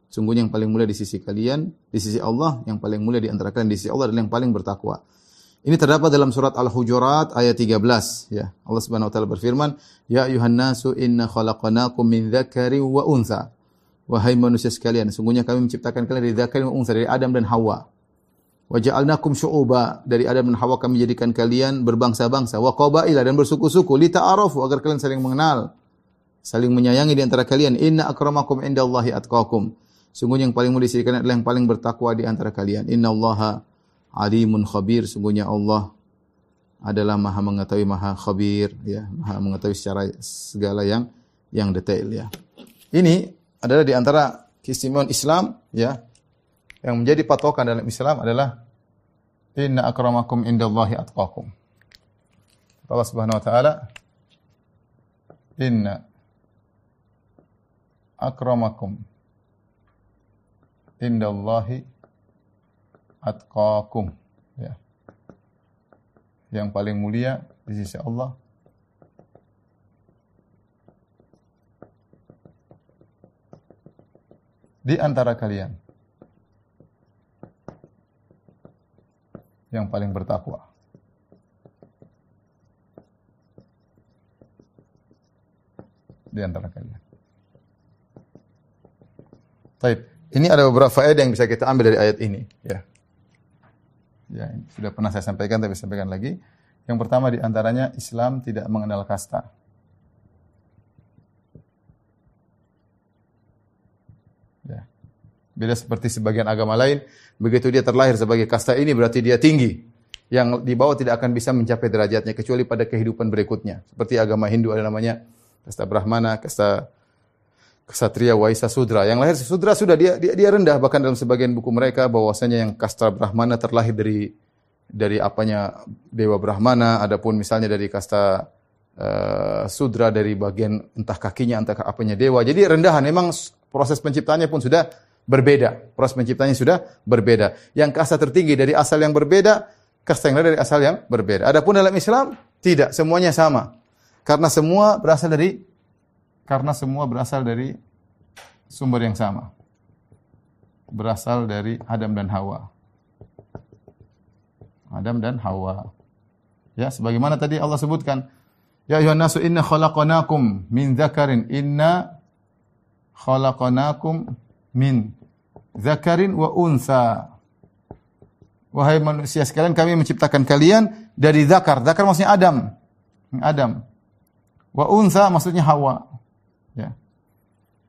[SPEAKER 2] Sungguhnya yang paling mulia di sisi kalian, di sisi Allah, yang paling mulia di antara kalian di sisi Allah adalah yang paling bertakwa. Ini terdapat dalam surat Al-Hujurat ayat 13 ya. Allah Subhanahu wa taala berfirman, "Ya ayuhan nasu inna khalaqnakum min dzakarin wa untha." Wahai manusia sekalian, sungguhnya kami menciptakan kalian dari dzakarin wa untha, dari Adam dan Hawa. Wa ja'alnakum syu'uba. Dari Adam dan Hawa kami jadikan kalian berbangsa-bangsa. Wa qabaila dan bersuku-suku. Li ta'arafu agar kalian saling mengenal. Saling menyayangi di antara kalian. Inna akramakum indallahi atqakum. Sungguhnya yang paling mulia di kalian adalah yang paling bertakwa di antara kalian. Innallaha alimun khabir. Sungguhnya Allah adalah maha mengetahui maha khabir ya. Maha mengetahui secara segala yang yang detail ya. Ini adalah di antara keistimewaan Islam ya yang menjadi patokan dalam Islam adalah inna akramakum indallahi atqakum. Allah Subhanahu wa taala inna akramakum indallahi atqakum ya. Yang paling mulia di sisi Allah di antara kalian yang paling bertakwa. Di antara kalian. Baik, ini ada beberapa faedah yang bisa kita ambil dari ayat ini, ya. Ya, sudah pernah saya sampaikan tapi saya sampaikan lagi. Yang pertama di antaranya Islam tidak mengenal kasta. Ya. Beda seperti sebagian agama lain Begitu dia terlahir sebagai kasta ini berarti dia tinggi. Yang di bawah tidak akan bisa mencapai derajatnya kecuali pada kehidupan berikutnya. Seperti agama Hindu ada namanya kasta Brahmana, kasta Ksatria, Waisa, Sudra. Yang lahir Sudra sudah dia, dia dia rendah bahkan dalam sebagian buku mereka bahwasanya yang kasta Brahmana terlahir dari dari apanya dewa Brahmana, adapun misalnya dari kasta uh, Sudra dari bagian entah kakinya entah apanya dewa. Jadi rendahan memang proses penciptanya pun sudah berbeda. Proses penciptanya sudah berbeda. Yang kasta tertinggi dari asal yang berbeda, kasta yang dari asal yang berbeda. Adapun dalam Islam tidak, semuanya sama. Karena semua berasal dari karena semua berasal dari sumber yang sama. Berasal dari Adam dan Hawa. Adam dan Hawa. Ya, sebagaimana tadi Allah sebutkan, Ya ayuhan nasu inna khalaqnakum min dzakarin inna khalaqnakum min zakarin wa unsa. Wahai manusia sekalian, kami menciptakan kalian dari zakar. Zakar maksudnya Adam. Adam. Wa unsa maksudnya Hawa. Ya.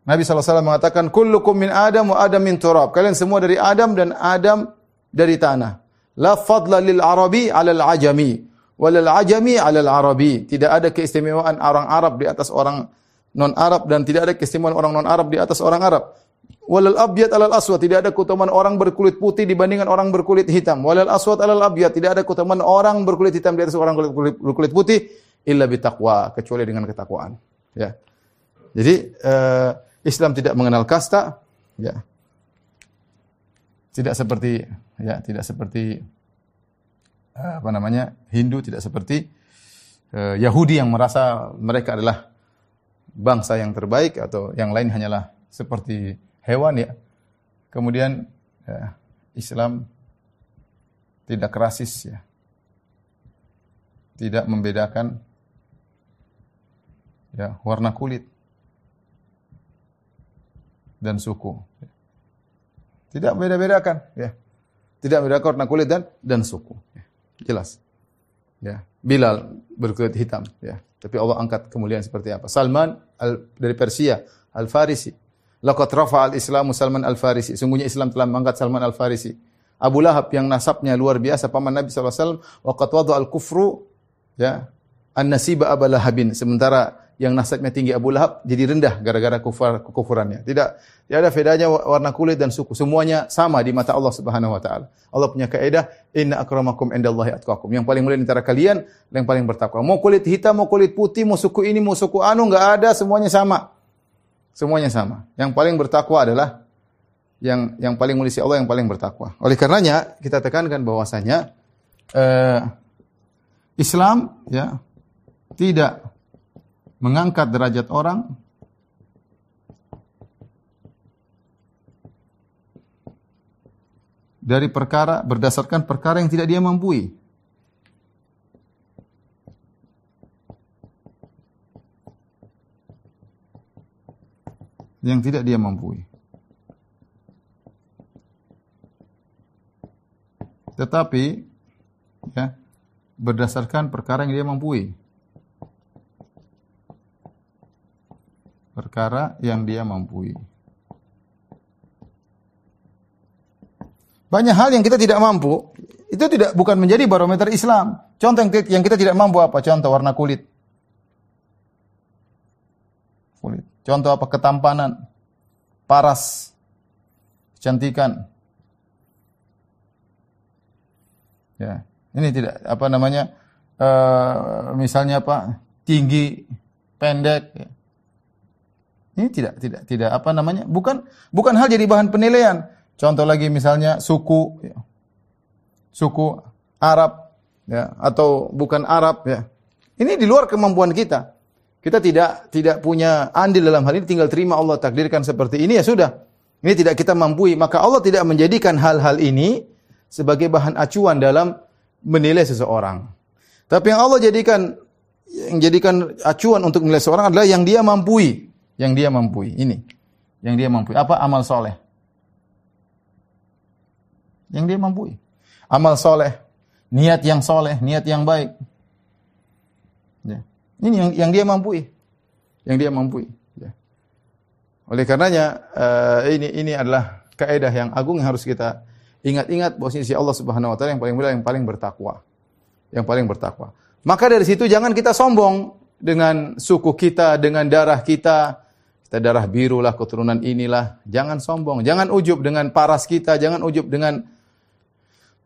[SPEAKER 2] Nabi SAW mengatakan, Kullukum min Adam wa Adam min turab. Kalian semua dari Adam dan Adam dari tanah. La fadla lil Arabi 'ala al ajami, walal ajami 'ala al Arabi. Tidak ada keistimewaan orang Arab di atas orang non Arab dan tidak ada keistimewaan orang non Arab di atas orang Arab. Walal abyad alal aswad tidak ada keutamaan orang berkulit putih dibandingkan orang berkulit hitam. Walal aswad alal abyad tidak ada keutamaan orang berkulit hitam di atas orang berkulit, berkulit putih illa bitaqwa kecuali dengan ketakwaan. Ya. Jadi uh, Islam tidak mengenal kasta, ya. Tidak seperti ya, tidak seperti uh, apa namanya? Hindu tidak seperti uh, Yahudi yang merasa mereka adalah bangsa yang terbaik atau yang lain hanyalah seperti hewan ya. Kemudian ya, Islam tidak rasis ya. Tidak membedakan ya warna kulit dan suku. Tidak beda-bedakan, ya. Tidak beda warna kulit dan dan suku. Ya. Jelas. Ya. Bilal berkulit hitam, ya. Tapi Allah angkat kemuliaan seperti apa? Salman al, dari Persia, Al-Farisi. Laqad rafa al-Islamu Salman Al-Farisi. Sungguhnya Islam telah mengangkat Salman Al-Farisi. Abu Lahab yang nasabnya luar biasa paman Nabi SAW waqad wadu al-kufru ya an-nasiba Abalahabin sementara yang nasabnya tinggi Abu Lahab jadi rendah gara-gara kufur kekufurannya. Tidak tidak ada bedanya warna kulit dan suku. Semuanya sama di mata Allah Subhanahu wa taala. Allah punya kaidah inna akramakum indallahi atqakum. Yang paling mulia di antara kalian yang paling bertakwa. Mau kulit hitam, mau kulit putih, mau suku ini, mau suku anu enggak ada, semuanya sama. Semuanya sama. Yang paling bertakwa adalah yang yang paling mulia Allah yang paling bertakwa. Oleh karenanya kita tekankan bahwasanya eh, Islam ya tidak mengangkat derajat orang dari perkara berdasarkan perkara yang tidak dia mampu. Yang tidak dia mampu. Tetapi ya berdasarkan perkara yang dia mampu. perkara yang dia mampu. Banyak hal yang kita tidak mampu, itu tidak bukan menjadi barometer Islam. Contoh yang kita tidak mampu apa? Contoh warna kulit. Kulit. Contoh apa? Ketampanan, paras, kecantikan. Ya, ini tidak apa namanya? Uh, misalnya apa? Tinggi, pendek. Ya. Ini tidak tidak tidak apa namanya? Bukan bukan hal jadi bahan penilaian. Contoh lagi misalnya suku ya. suku Arab ya atau bukan Arab ya. Ini di luar kemampuan kita. Kita tidak tidak punya andil dalam hal ini tinggal terima Allah takdirkan seperti ini ya sudah. Ini tidak kita mampu, maka Allah tidak menjadikan hal-hal ini sebagai bahan acuan dalam menilai seseorang. Tapi yang Allah jadikan yang jadikan acuan untuk menilai seseorang adalah yang dia mampu yang dia mampu. Ini yang dia mampu. Apa amal soleh? Yang dia mampu. Amal soleh, niat yang soleh, niat yang baik. Ini yang yang dia mampu. Yang dia mampu. Ya. Oleh karenanya uh, ini ini adalah kaidah yang agung yang harus kita ingat-ingat bahwa sisi Allah Subhanahu wa taala yang paling mulia yang paling bertakwa. Yang paling bertakwa. Maka dari situ jangan kita sombong dengan suku kita, dengan darah kita, kita darah biru lah, keturunan inilah. Jangan sombong, jangan ujub dengan paras kita, jangan ujub dengan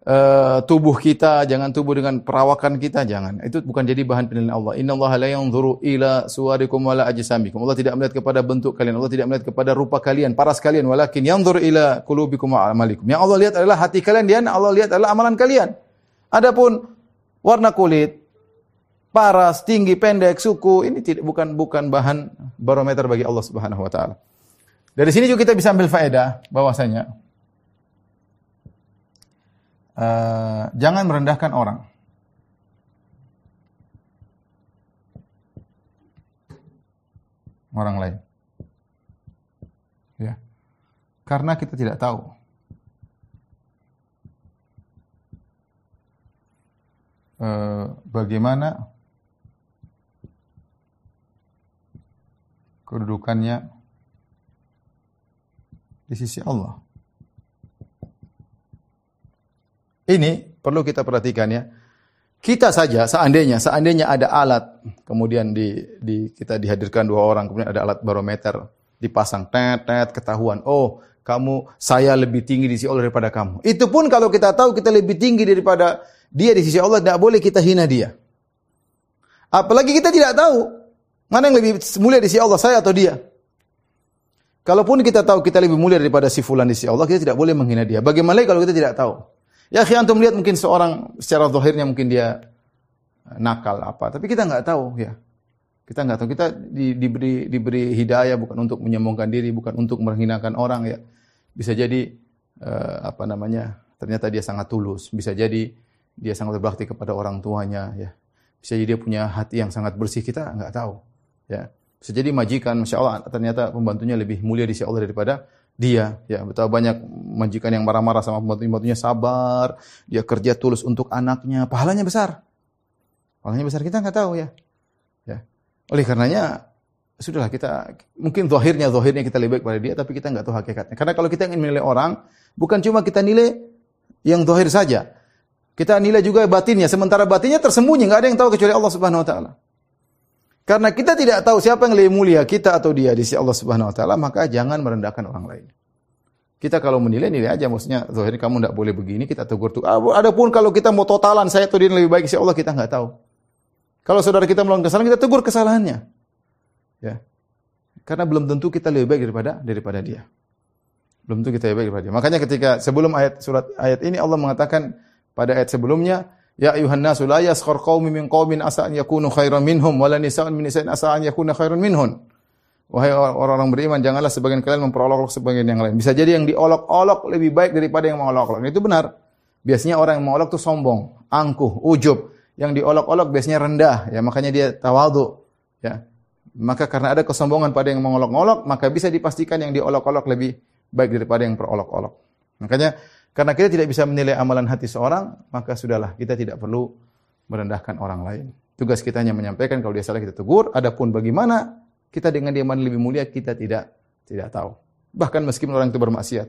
[SPEAKER 2] uh, tubuh kita, jangan tubuh dengan perawakan kita, jangan. Itu bukan jadi bahan penilaian Allah. Inna Allah la yanzuru ila suwarikum wala ajsamikum. Allah tidak melihat kepada bentuk kalian, Allah tidak melihat kepada rupa kalian, paras kalian, walakin yanzur ila qulubikum wa amalikum. Yang Allah lihat adalah hati kalian dan Allah lihat adalah amalan kalian. Adapun warna kulit, paras, tinggi, pendek, suku, ini tidak bukan bukan bahan barometer bagi Allah Subhanahu wa taala. Dari sini juga kita bisa ambil faedah bahwasanya uh, jangan merendahkan orang. Orang lain. Ya. Karena kita tidak tahu uh, bagaimana kedudukannya di sisi Allah. Ini perlu kita perhatikan ya. Kita saja seandainya seandainya ada alat kemudian di, di kita dihadirkan dua orang kemudian ada alat barometer dipasang tet tet ketahuan oh kamu saya lebih tinggi di sisi Allah daripada kamu. Itu pun kalau kita tahu kita lebih tinggi daripada dia di sisi Allah tidak boleh kita hina dia. Apalagi kita tidak tahu mana yang lebih mulia di sisi Allah saya atau dia. Kalaupun kita tahu kita lebih mulia daripada si fulan di sisi Allah, kita tidak boleh menghina dia. Bagaimana kalau kita tidak tahu? Ya, khi antum melihat mungkin seorang secara zahirnya mungkin dia nakal apa, tapi kita nggak tahu ya. Kita nggak tahu. Kita di, diberi diberi hidayah bukan untuk menyombongkan diri, bukan untuk menghinakan orang ya. Bisa jadi uh, apa namanya? Ternyata dia sangat tulus. Bisa jadi dia sangat berbakti kepada orang tuanya ya. Bisa jadi dia punya hati yang sangat bersih. Kita nggak tahu ya. Bisa jadi majikan, masya Allah, ternyata pembantunya lebih mulia di sisi Allah daripada dia ya betapa banyak majikan yang marah-marah sama pembantu-pembantunya sabar dia kerja tulus untuk anaknya. Pahalanya besar. Pahalanya besar kita nggak tahu ya. Ya. Oleh karenanya sudahlah kita mungkin zahirnya zahirnya kita lebih baik pada dia tapi kita nggak tahu hakikatnya. Karena kalau kita ingin menilai orang bukan cuma kita nilai yang zahir saja. Kita nilai juga batinnya. Sementara batinnya tersembunyi nggak ada yang tahu kecuali Allah Subhanahu wa taala karena kita tidak tahu siapa yang lebih mulia, kita atau dia di sisi Allah Subhanahu wa taala, maka jangan merendahkan orang lain. Kita kalau menilai nilai aja maksudnya zahirnya kamu tidak boleh begini, kita tegur tuh. Adapun kalau kita mau totalan saya atau dia lebih baik sisi Allah kita nggak tahu. Kalau saudara kita melakukan kesalahan, kita tegur kesalahannya. Ya. Karena belum tentu kita lebih baik daripada daripada dia. Belum tentu kita lebih baik daripada dia. Makanya ketika sebelum ayat surat ayat ini Allah mengatakan pada ayat sebelumnya, Ya ayuhan nasu la yaskhar qaumin min qaumin asa an yakunu khairan minhum wala nisa'un min nisa'in asa an yakuna khairan minhun. Wahai orang-orang beriman, janganlah sebagian kalian memperolok-olok sebagian yang lain. Bisa jadi yang diolok-olok lebih baik daripada yang mengolok-olok. Itu benar. Biasanya orang yang mengolok itu sombong, angkuh, ujub. Yang diolok-olok biasanya rendah, ya makanya dia tawadhu, ya. Maka karena ada kesombongan pada yang mengolok-olok, maka bisa dipastikan yang diolok-olok lebih baik daripada yang perolok-olok. Makanya karena kita tidak bisa menilai amalan hati seorang, maka sudahlah kita tidak perlu merendahkan orang lain. Tugas kita hanya menyampaikan kalau dia salah kita tegur. Adapun bagaimana kita dengan dia mana lebih mulia kita tidak tidak tahu. Bahkan meskipun orang itu bermaksiat,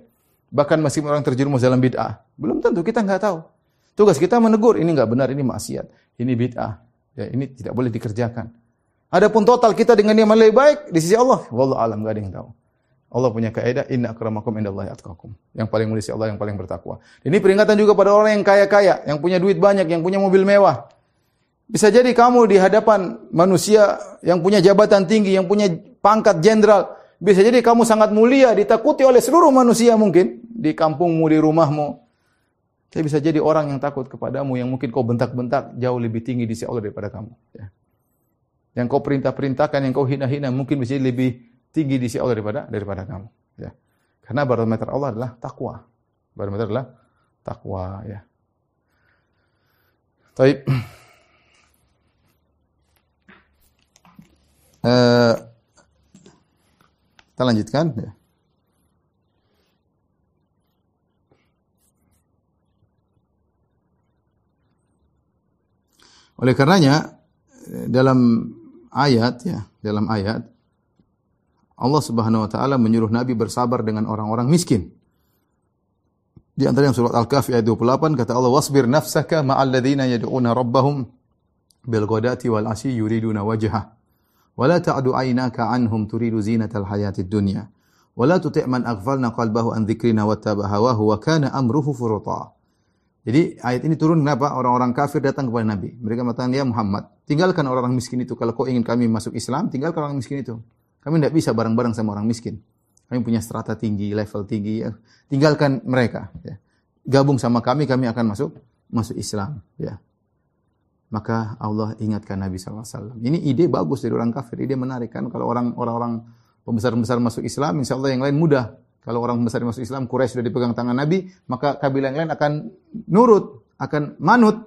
[SPEAKER 2] bahkan meskipun orang terjerumus dalam bid'ah, belum tentu kita nggak tahu. Tugas kita menegur ini nggak benar, ini maksiat, ini bid'ah, ya ini tidak boleh dikerjakan. Adapun total kita dengan dia mana lebih baik di sisi Allah, wallahu alam nggak ada yang tahu. Allah punya kaidah inna akramakum indallahi atqakum. Yang paling mulia Allah yang paling bertakwa. Ini peringatan juga pada orang yang kaya-kaya, yang punya duit banyak, yang punya mobil mewah. Bisa jadi kamu di hadapan manusia yang punya jabatan tinggi, yang punya pangkat jenderal, bisa jadi kamu sangat mulia, ditakuti oleh seluruh manusia mungkin di kampungmu, di rumahmu. Tapi bisa jadi orang yang takut kepadamu yang mungkin kau bentak-bentak jauh lebih tinggi di sisi Allah daripada kamu. Ya. Yang kau perintah-perintahkan, yang kau hina-hina mungkin bisa lebih tinggi di sisi Allah daripada daripada kamu. Ya. Karena barometer Allah adalah takwa. Barometer adalah takwa. Ya. Taib. Uh, kita lanjutkan. Ya. Oleh karenanya dalam ayat ya, dalam ayat Allah Subhanahu wa taala menyuruh Nabi bersabar dengan orang-orang miskin. Di antara yang surat Al-Kahfi ayat 28 kata Allah wasbir nafsaka ma'al ladzina yad'una rabbahum bil ghadati wal asyi yuriduna wajha wa la ta'du 'ainaka 'anhum turidu zinatal hayatid dunya wa la tuti' man aghfalna qalbahu an dzikrina wattaba hawahu wa kana amruhu furuta. Jadi ayat ini turun kenapa? Orang-orang kafir datang kepada Nabi. Mereka mengatakan, "Ya Muhammad, tinggalkan orang-orang miskin itu. Kalau kau ingin kami masuk Islam, tinggalkan orang miskin itu." Kami tidak bisa bareng-bareng sama orang miskin. Kami punya strata tinggi, level tinggi. Ya. Tinggalkan mereka. Ya. Gabung sama kami, kami akan masuk masuk Islam. Ya. Maka Allah ingatkan Nabi SAW. Ini ide bagus dari orang kafir. Ide menarik kan. Kalau orang orang pembesar-pembesar masuk Islam, insya Allah yang lain mudah. Kalau orang besar masuk Islam, Quraisy sudah dipegang tangan Nabi, maka kabilah yang lain akan nurut, akan manut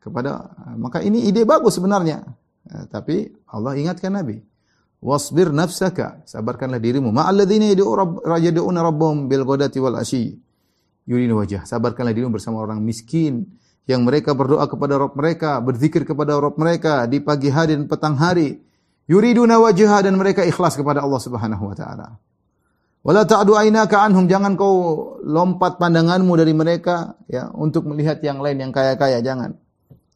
[SPEAKER 2] kepada. Maka ini ide bagus sebenarnya. Ya, tapi Allah ingatkan Nabi. Wasbir nafsaka, sabarkanlah dirimu. Ma'alladzina yad'una rabbahum bil ghadati wal asyi. Yurin wajah. Sabarkanlah dirimu bersama orang miskin yang mereka berdoa kepada Rabb mereka, berzikir kepada Rabb mereka di pagi hari dan petang hari. Yuriduna wajah dan mereka ikhlas kepada Allah Subhanahu wa taala. Wala ta'du ainaka anhum jangan kau lompat pandanganmu dari mereka ya untuk melihat yang lain yang kaya-kaya jangan.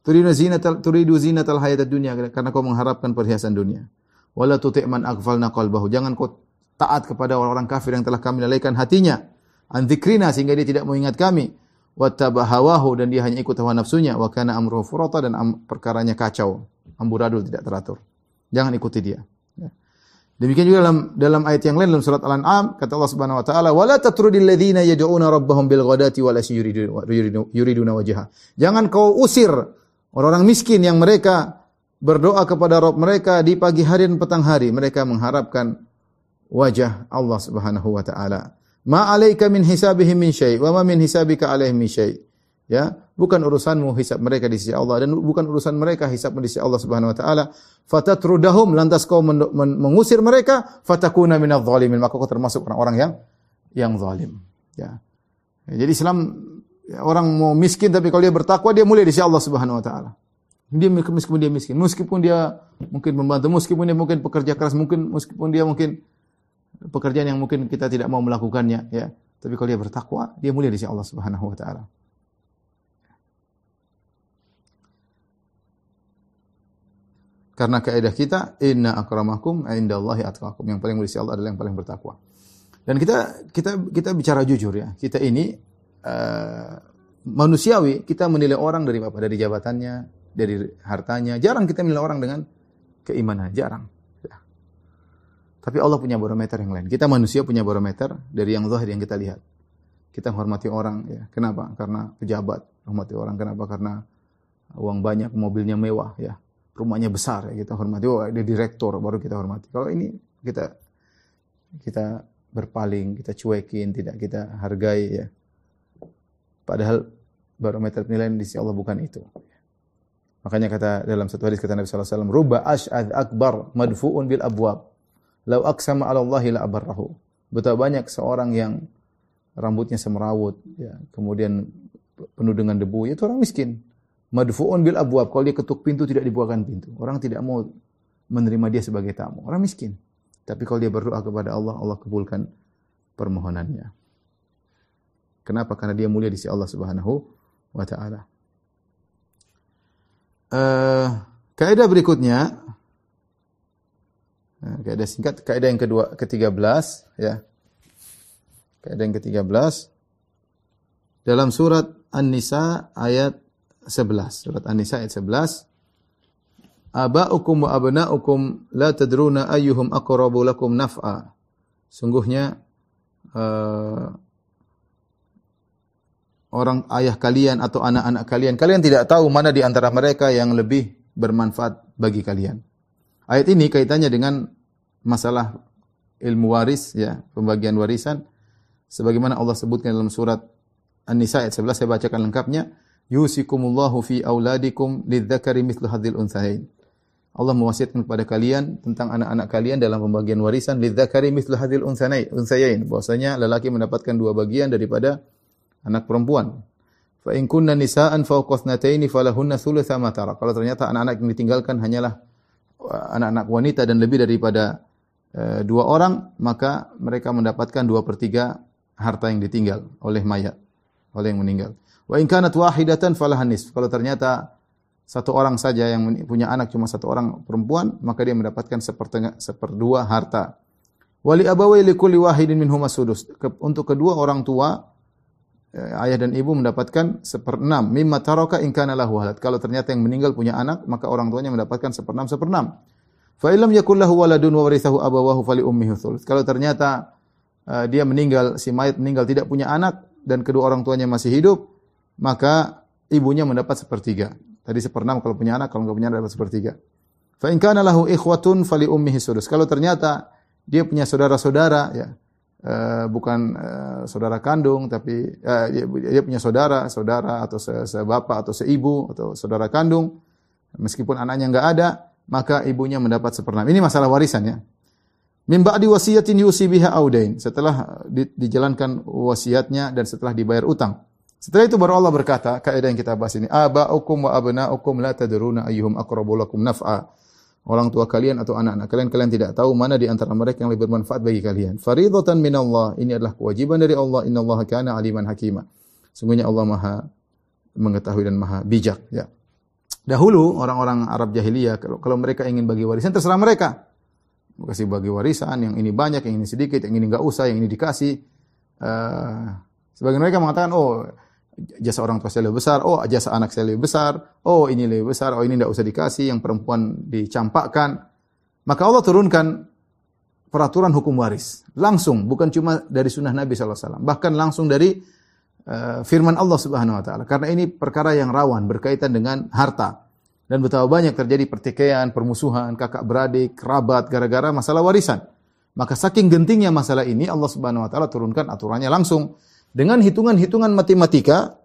[SPEAKER 2] Turidu zinatal turidu zinatal hayatad dunya karena kau mengharapkan perhiasan dunia. Wala tuti' man aghfalna qalbahu. Jangan kau taat kepada orang-orang kafir yang telah kami lalaikan hatinya. An dzikrina sehingga dia tidak mengingat kami. Wattabahawahu dan dia hanya ikut hawa nafsunya. Wa kana amruhu furata dan am, perkaranya kacau. Amburadul tidak teratur. Jangan ikuti dia. Ya. demikian juga dalam dalam ayat yang lain dalam surat al-an'am kata Allah Subhanahu wa taala wala tatrudil ladzina yad'una rabbahum bil ghadati wal yuriduna wajha jangan kau usir orang-orang miskin yang mereka berdoa kepada Rabb mereka di pagi hari dan petang hari mereka mengharapkan wajah Allah Subhanahu wa taala Ma alaika min hisabihim min syai' wa ma min hisabika alaihim min syai'. Ya, bukan urusanmu hisab mereka di sisi Allah dan bukan urusan mereka hisab di sisi Allah Subhanahu wa taala. Fatatrudahum lantas kau men men mengusir mereka fatakuna minadh dhalimin maka kau termasuk orang-orang yang yang zalim. Ya. ya jadi Islam ya, orang mau miskin tapi kalau dia bertakwa dia mulia di sisi Allah Subhanahu wa taala. Dia meskipun dia miskin, meskipun dia mungkin membantu, meskipun dia mungkin pekerja keras, mungkin meskipun dia mungkin pekerjaan yang mungkin kita tidak mau melakukannya ya. Tapi kalau dia bertakwa dia mulia di sisi Allah Subhanahu wa taala. Karena kaidah kita inna akramakum indallahi atqakum. Yang paling mulia di sisi Allah adalah yang paling bertakwa. Dan kita kita kita bicara jujur ya. Kita ini uh, manusiawi kita menilai orang dari apa? Dari jabatannya dari hartanya jarang kita menilai orang dengan keimanan jarang tapi Allah punya barometer yang lain. Kita manusia punya barometer dari yang zahir yang kita lihat. Kita menghormati orang ya. Kenapa? Karena pejabat. Hormati orang kenapa? Karena uang banyak, mobilnya mewah ya. Rumahnya besar ya kita hormati. Oh, dia direktur baru kita hormati. Kalau ini kita kita berpaling, kita cuekin, tidak kita hargai ya. Padahal barometer penilaian di sisi Allah bukan itu. Makanya kata dalam satu hadis kata Nabi sallallahu alaihi wasallam, "Ruba ash'ad akbar madfu'un bil abwab." Lau aksama ala Allahi la abarrahu. Betapa banyak seorang yang rambutnya semerawut, ya, kemudian penuh dengan debu, itu orang miskin. Madfu'un bil abwab. Kalau dia ketuk pintu tidak dibukakan pintu. Orang tidak mau menerima dia sebagai tamu. Orang miskin. Tapi kalau dia berdoa kepada Allah, Allah kabulkan permohonannya. Kenapa? Karena dia mulia di sisi Allah Subhanahu wa taala. Uh, kaidah berikutnya Nah, kaidah singkat, kaidah yang kedua ke-13 ya. Kaidah yang ke-13 dalam surat An-Nisa ayat 11. Surat An-Nisa ayat 11. Aba'ukum wa abna'ukum la tadruna ayyuhum aqrabu lakum naf'a. Sungguhnya uh, orang ayah kalian atau anak-anak kalian, kalian tidak tahu mana di antara mereka yang lebih bermanfaat bagi kalian. Ayat ini kaitannya dengan masalah ilmu waris ya, pembagian warisan. Sebagaimana Allah sebutkan dalam surat An-Nisa ayat 11 saya bacakan lengkapnya. Yusikumullahu fi auladikum lidzakari mithlu hadzal Allah mewasiatkan kepada kalian tentang anak-anak kalian dalam pembagian warisan lidzakari mithlu hadzal unthayain. Bahwasanya lelaki mendapatkan dua bagian daripada anak perempuan fa in kunna nisaan fawqa falahunna thulutsa ma tarak kalau ternyata anak-anak yang ditinggalkan hanyalah anak-anak wanita dan lebih daripada e, dua orang, maka mereka mendapatkan dua per tiga harta yang ditinggal oleh mayat, oleh yang meninggal. Wa in kanat wahidatan falahan nisf. Kalau ternyata satu orang saja yang punya anak cuma satu orang perempuan, maka dia mendapatkan sepertengah, seperdua harta. Wali abawai likulli wahidin minhum sudus. Untuk kedua orang tua ayah dan ibu mendapatkan seperenam mimma taraka in kana lahu walad. Kalau ternyata yang meninggal punya anak, maka orang tuanya mendapatkan seperenam seperenam. Fa illam yakul lahu waladun wa warithahu abawahu fali ummihi thuluth. Kalau ternyata uh, dia meninggal, si mayat meninggal tidak punya anak dan kedua orang tuanya masih hidup, maka ibunya mendapat sepertiga. Tadi seperenam kalau punya anak, kalau enggak punya anak dapat sepertiga. Fa in kana lahu ikhwatun fali ummihi sudus. Kalau ternyata dia punya saudara-saudara ya, uh, bukan uh, saudara kandung tapi uh, dia, dia punya saudara, saudara atau se, sebapak atau seibu atau saudara kandung meskipun anaknya enggak ada maka ibunya mendapat seperenam. Ini masalah warisan ya. Min ba'di wasiyatin yusi biha audain. Setelah di, dijalankan wasiatnya dan setelah dibayar utang. Setelah itu baru Allah berkata, kaidah yang kita bahas ini, aba'ukum wa abna'ukum la tadruna ayyuhum aqrabu lakum naf'a. Orang tua kalian atau anak-anak kalian kalian tidak tahu mana di antara mereka yang lebih bermanfaat bagi kalian. Faridatan minallah. Ini adalah kewajiban dari Allah. Innallaha kana aliman hakima. Sungguhnya Allah Maha mengetahui dan Maha bijak, ya. Dahulu orang-orang Arab jahiliyah kalau, kalau mereka ingin bagi warisan terserah mereka. Kasih bagi warisan yang ini banyak, yang ini sedikit, yang ini enggak usah, yang ini dikasih. Uh, sebagian mereka mengatakan, oh jasa orang tua saya lebih besar, oh jasa anak saya lebih besar, oh ini lebih besar, oh ini tidak usah dikasih, yang perempuan dicampakkan. Maka Allah turunkan peraturan hukum waris. Langsung, bukan cuma dari sunnah Nabi SAW. Bahkan langsung dari uh, firman Allah Subhanahu Wa Taala. Karena ini perkara yang rawan berkaitan dengan harta. Dan betapa banyak terjadi pertikaian, permusuhan, kakak beradik, kerabat, gara-gara masalah warisan. Maka saking gentingnya masalah ini, Allah Subhanahu Wa Taala turunkan aturannya langsung dengan hitungan-hitungan matematika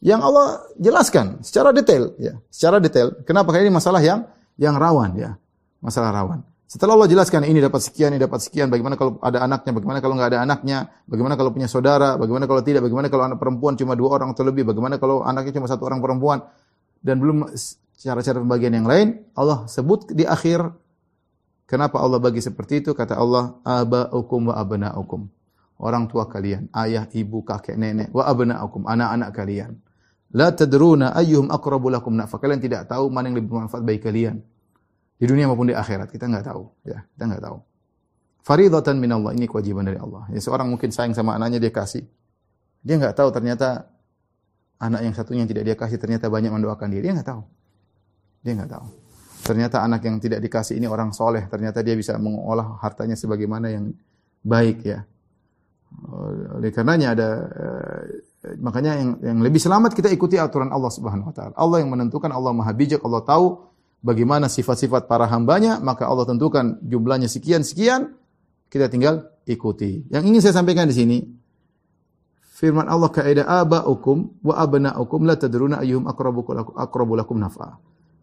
[SPEAKER 2] yang Allah jelaskan secara detail ya, secara detail. Kenapa? Karena ini masalah yang yang rawan ya, masalah rawan. Setelah Allah jelaskan ini dapat sekian, ini dapat sekian, bagaimana kalau ada anaknya, bagaimana kalau nggak ada anaknya, bagaimana kalau punya saudara, bagaimana kalau tidak, bagaimana kalau anak perempuan cuma dua orang atau lebih, bagaimana kalau anaknya cuma satu orang perempuan, dan belum cara-cara pembagian yang lain, Allah sebut di akhir, kenapa Allah bagi seperti itu? Kata Allah, aba'ukum wa abna'ukum orang tua kalian, ayah, ibu, kakek, nenek, wa abna'ukum, anak-anak kalian. La tadruna ayyuhum aqrabu lakum nafa. Kalian tidak tahu mana yang lebih bermanfaat bagi kalian. Di dunia maupun di akhirat, kita enggak tahu, ya, kita enggak tahu. Faridatan min Allah, ini kewajiban dari Allah. Ya, seorang mungkin sayang sama anaknya dia kasih. Dia enggak tahu ternyata anak yang satunya yang tidak dia kasih ternyata banyak mendoakan dia. Dia enggak tahu. Dia enggak tahu. Ternyata anak yang tidak dikasih ini orang soleh. Ternyata dia bisa mengolah hartanya sebagaimana yang baik ya. Oleh karenanya ada eh, makanya yang yang lebih selamat kita ikuti aturan Allah Subhanahu wa taala. Allah yang menentukan, Allah Maha bijak, Allah tahu bagaimana sifat-sifat para hambanya, maka Allah tentukan jumlahnya sekian sekian, kita tinggal ikuti. Yang ingin saya sampaikan di sini firman Allah kaidah aba'ukum wa abna'ukum la tadruna ayyuhum aqrabu lakum naf'a.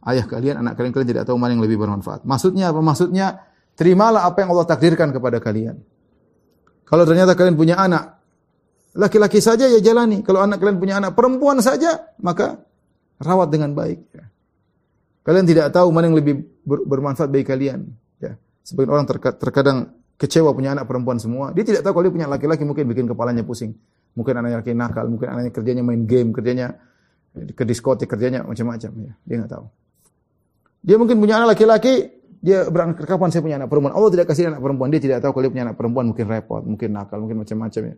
[SPEAKER 2] Ayah kalian, anak kalian kalian tidak tahu mana yang lebih bermanfaat. Maksudnya apa? Maksudnya terimalah apa yang Allah takdirkan kepada kalian. Kalau ternyata kalian punya anak laki-laki saja ya jalani. Kalau anak kalian punya anak perempuan saja, maka rawat dengan baik. Ya. Kalian tidak tahu mana yang lebih bermanfaat bagi kalian. Ya. Sebagian orang terkadang kecewa punya anak perempuan semua. Dia tidak tahu kalau dia punya laki-laki mungkin bikin kepalanya pusing. Mungkin anaknya laki nakal, mungkin anaknya kerjanya main game, kerjanya ke diskotik, kerjanya macam-macam. Ya. Dia nggak tahu. Dia mungkin punya anak laki-laki, dia berangkat kapan saya punya anak perempuan. Allah tidak kasih anak perempuan. Dia tidak tahu kalau dia punya anak perempuan mungkin repot, mungkin nakal, mungkin macam-macam ya.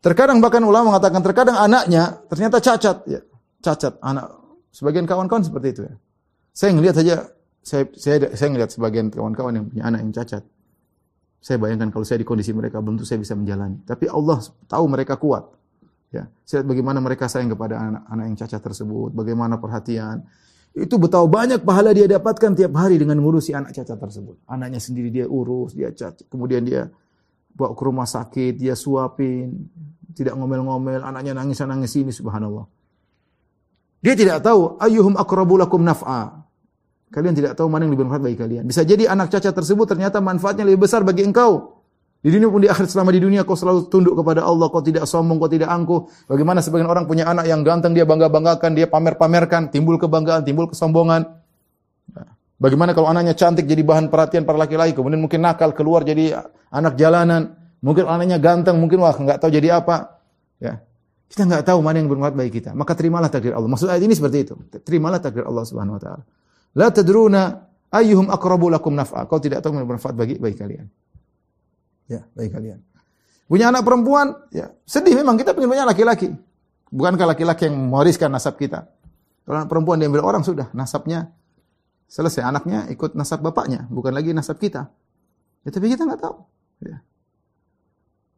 [SPEAKER 2] Terkadang bahkan ulama mengatakan terkadang anaknya ternyata cacat ya. Cacat anak sebagian kawan-kawan seperti itu ya. Saya ngelihat saja saya saya saya ngelihat sebagian kawan-kawan yang punya anak yang cacat. Saya bayangkan kalau saya di kondisi mereka belum tentu saya bisa menjalani. Tapi Allah tahu mereka kuat. Ya, saya lihat bagaimana mereka sayang kepada anak-anak yang cacat tersebut, bagaimana perhatian, itu betapa banyak pahala dia dapatkan tiap hari dengan ngurusi anak cacat tersebut. Anaknya sendiri dia urus, dia cacat. Kemudian dia bawa ke rumah sakit, dia suapin, tidak ngomel-ngomel, anaknya nangis-nangis ini subhanallah. Dia tidak tahu ayyuhum aqrabu lakum naf'a. Kalian tidak tahu mana yang lebih bermanfaat bagi kalian. Bisa jadi anak cacat tersebut ternyata manfaatnya lebih besar bagi engkau. Di dunia pun di akhirat selama di dunia kau selalu tunduk kepada Allah, kau tidak sombong, kau tidak angkuh. Bagaimana sebagian orang punya anak yang ganteng dia bangga-banggakan, dia pamer-pamerkan, timbul kebanggaan, timbul kesombongan. Nah, bagaimana kalau anaknya cantik jadi bahan perhatian para laki-laki, kemudian mungkin nakal keluar jadi anak jalanan, mungkin anaknya ganteng, mungkin wah nggak tahu jadi apa. Ya. Kita nggak tahu mana yang bermanfaat bagi kita. Maka terimalah takdir Allah. Maksud ayat ini seperti itu. Terimalah takdir Allah Subhanahu wa taala. La tadruna ayyuhum aqrabu lakum naf'a. Kau tidak tahu mana bermanfaat bagi bagi kalian. Ya, bagi kalian. Punya anak perempuan, ya sedih memang kita punya laki-laki. Bukankah laki-laki yang mewariskan nasab kita? Kalau anak perempuan diambil orang sudah nasabnya selesai. Anaknya ikut nasab bapaknya, bukan lagi nasab kita. Ya, tapi kita nggak tahu. Ya.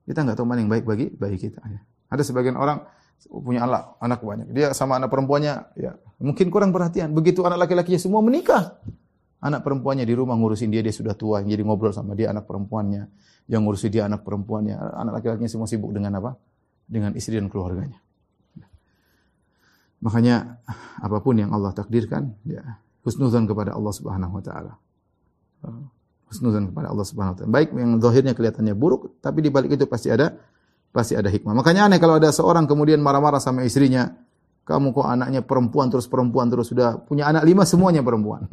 [SPEAKER 2] Kita nggak tahu mana yang baik bagi bagi kita. Ya. Ada sebagian orang punya anak anak banyak. Dia sama anak perempuannya, ya mungkin kurang perhatian. Begitu anak laki-lakinya semua menikah, anak perempuannya di rumah ngurusin dia, dia sudah tua, jadi ngobrol sama dia anak perempuannya yang ngurusi dia anak perempuannya, anak laki-lakinya semua sibuk dengan apa? Dengan istri dan keluarganya. Makanya apa pun yang Allah takdirkan, ya husnuzan kepada Allah Subhanahu wa taala. Husnuzan kepada Allah Subhanahu wa taala. Baik yang zahirnya kelihatannya buruk, tapi di balik itu pasti ada pasti ada hikmah. Makanya aneh kalau ada seorang kemudian marah-marah sama istrinya, kamu kok anaknya perempuan terus perempuan terus sudah punya anak lima semuanya perempuan.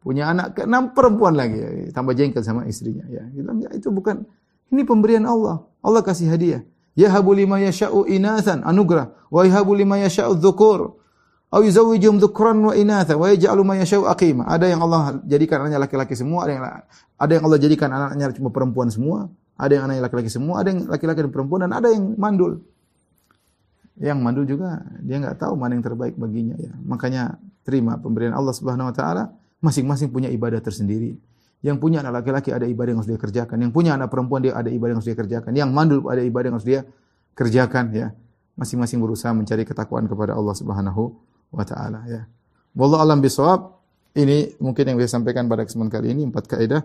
[SPEAKER 2] Punya anak keenam perempuan lagi, ya. tambah jengkel sama istrinya. Ya, bilang ya itu bukan ini pemberian Allah. Allah kasih hadiah. Ya habu lima yasha'u inathan anugerah. Wa yahabu lima yasha'u dhukur. Au yuzawwijum dzukran wa inatha wa yaj'alu ma yasha'u aqima. Ada yang Allah jadikan anaknya laki-laki semua, ada yang ada yang Allah jadikan anaknya cuma perempuan semua, ada yang anaknya laki-laki semua, ada yang laki-laki dan perempuan dan ada yang mandul. Yang mandul juga dia nggak tahu mana yang terbaik baginya ya. Makanya terima pemberian Allah Subhanahu wa taala Masing-masing punya ibadah tersendiri. Yang punya anak laki-laki ada ibadah yang harus dia kerjakan. Yang punya anak perempuan dia ada ibadah yang harus dia kerjakan. Yang mandul ada ibadah yang harus dia kerjakan ya. Masing-masing berusaha mencari ketakwaan kepada Allah Subhanahu wa taala ya. Wallahu alam bisawab. Ini mungkin yang saya sampaikan pada kesempatan kali ini empat kaidah.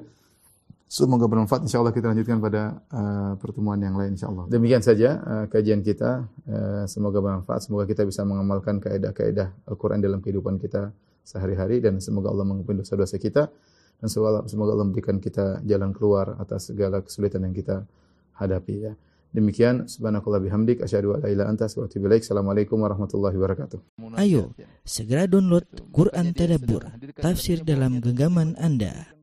[SPEAKER 2] Semoga bermanfaat. Insya Allah kita lanjutkan pada uh, pertemuan yang lain. Insya Allah. Demikian saja uh, kajian kita. Uh, semoga bermanfaat. Semoga kita bisa mengamalkan kaidah-kaidah Al-Quran dalam kehidupan kita sehari-hari dan semoga Allah mengampuni dosa-dosa kita dan semoga, Allah memberikan kita jalan keluar atas segala kesulitan yang kita hadapi ya. Demikian subhanakallah bihamdik asyhadu an la ilaha anta astaghfiruka Assalamualaikum warahmatullahi wabarakatuh.
[SPEAKER 3] Ayo, segera download Quran Tadabbur, tafsir dalam genggaman Anda.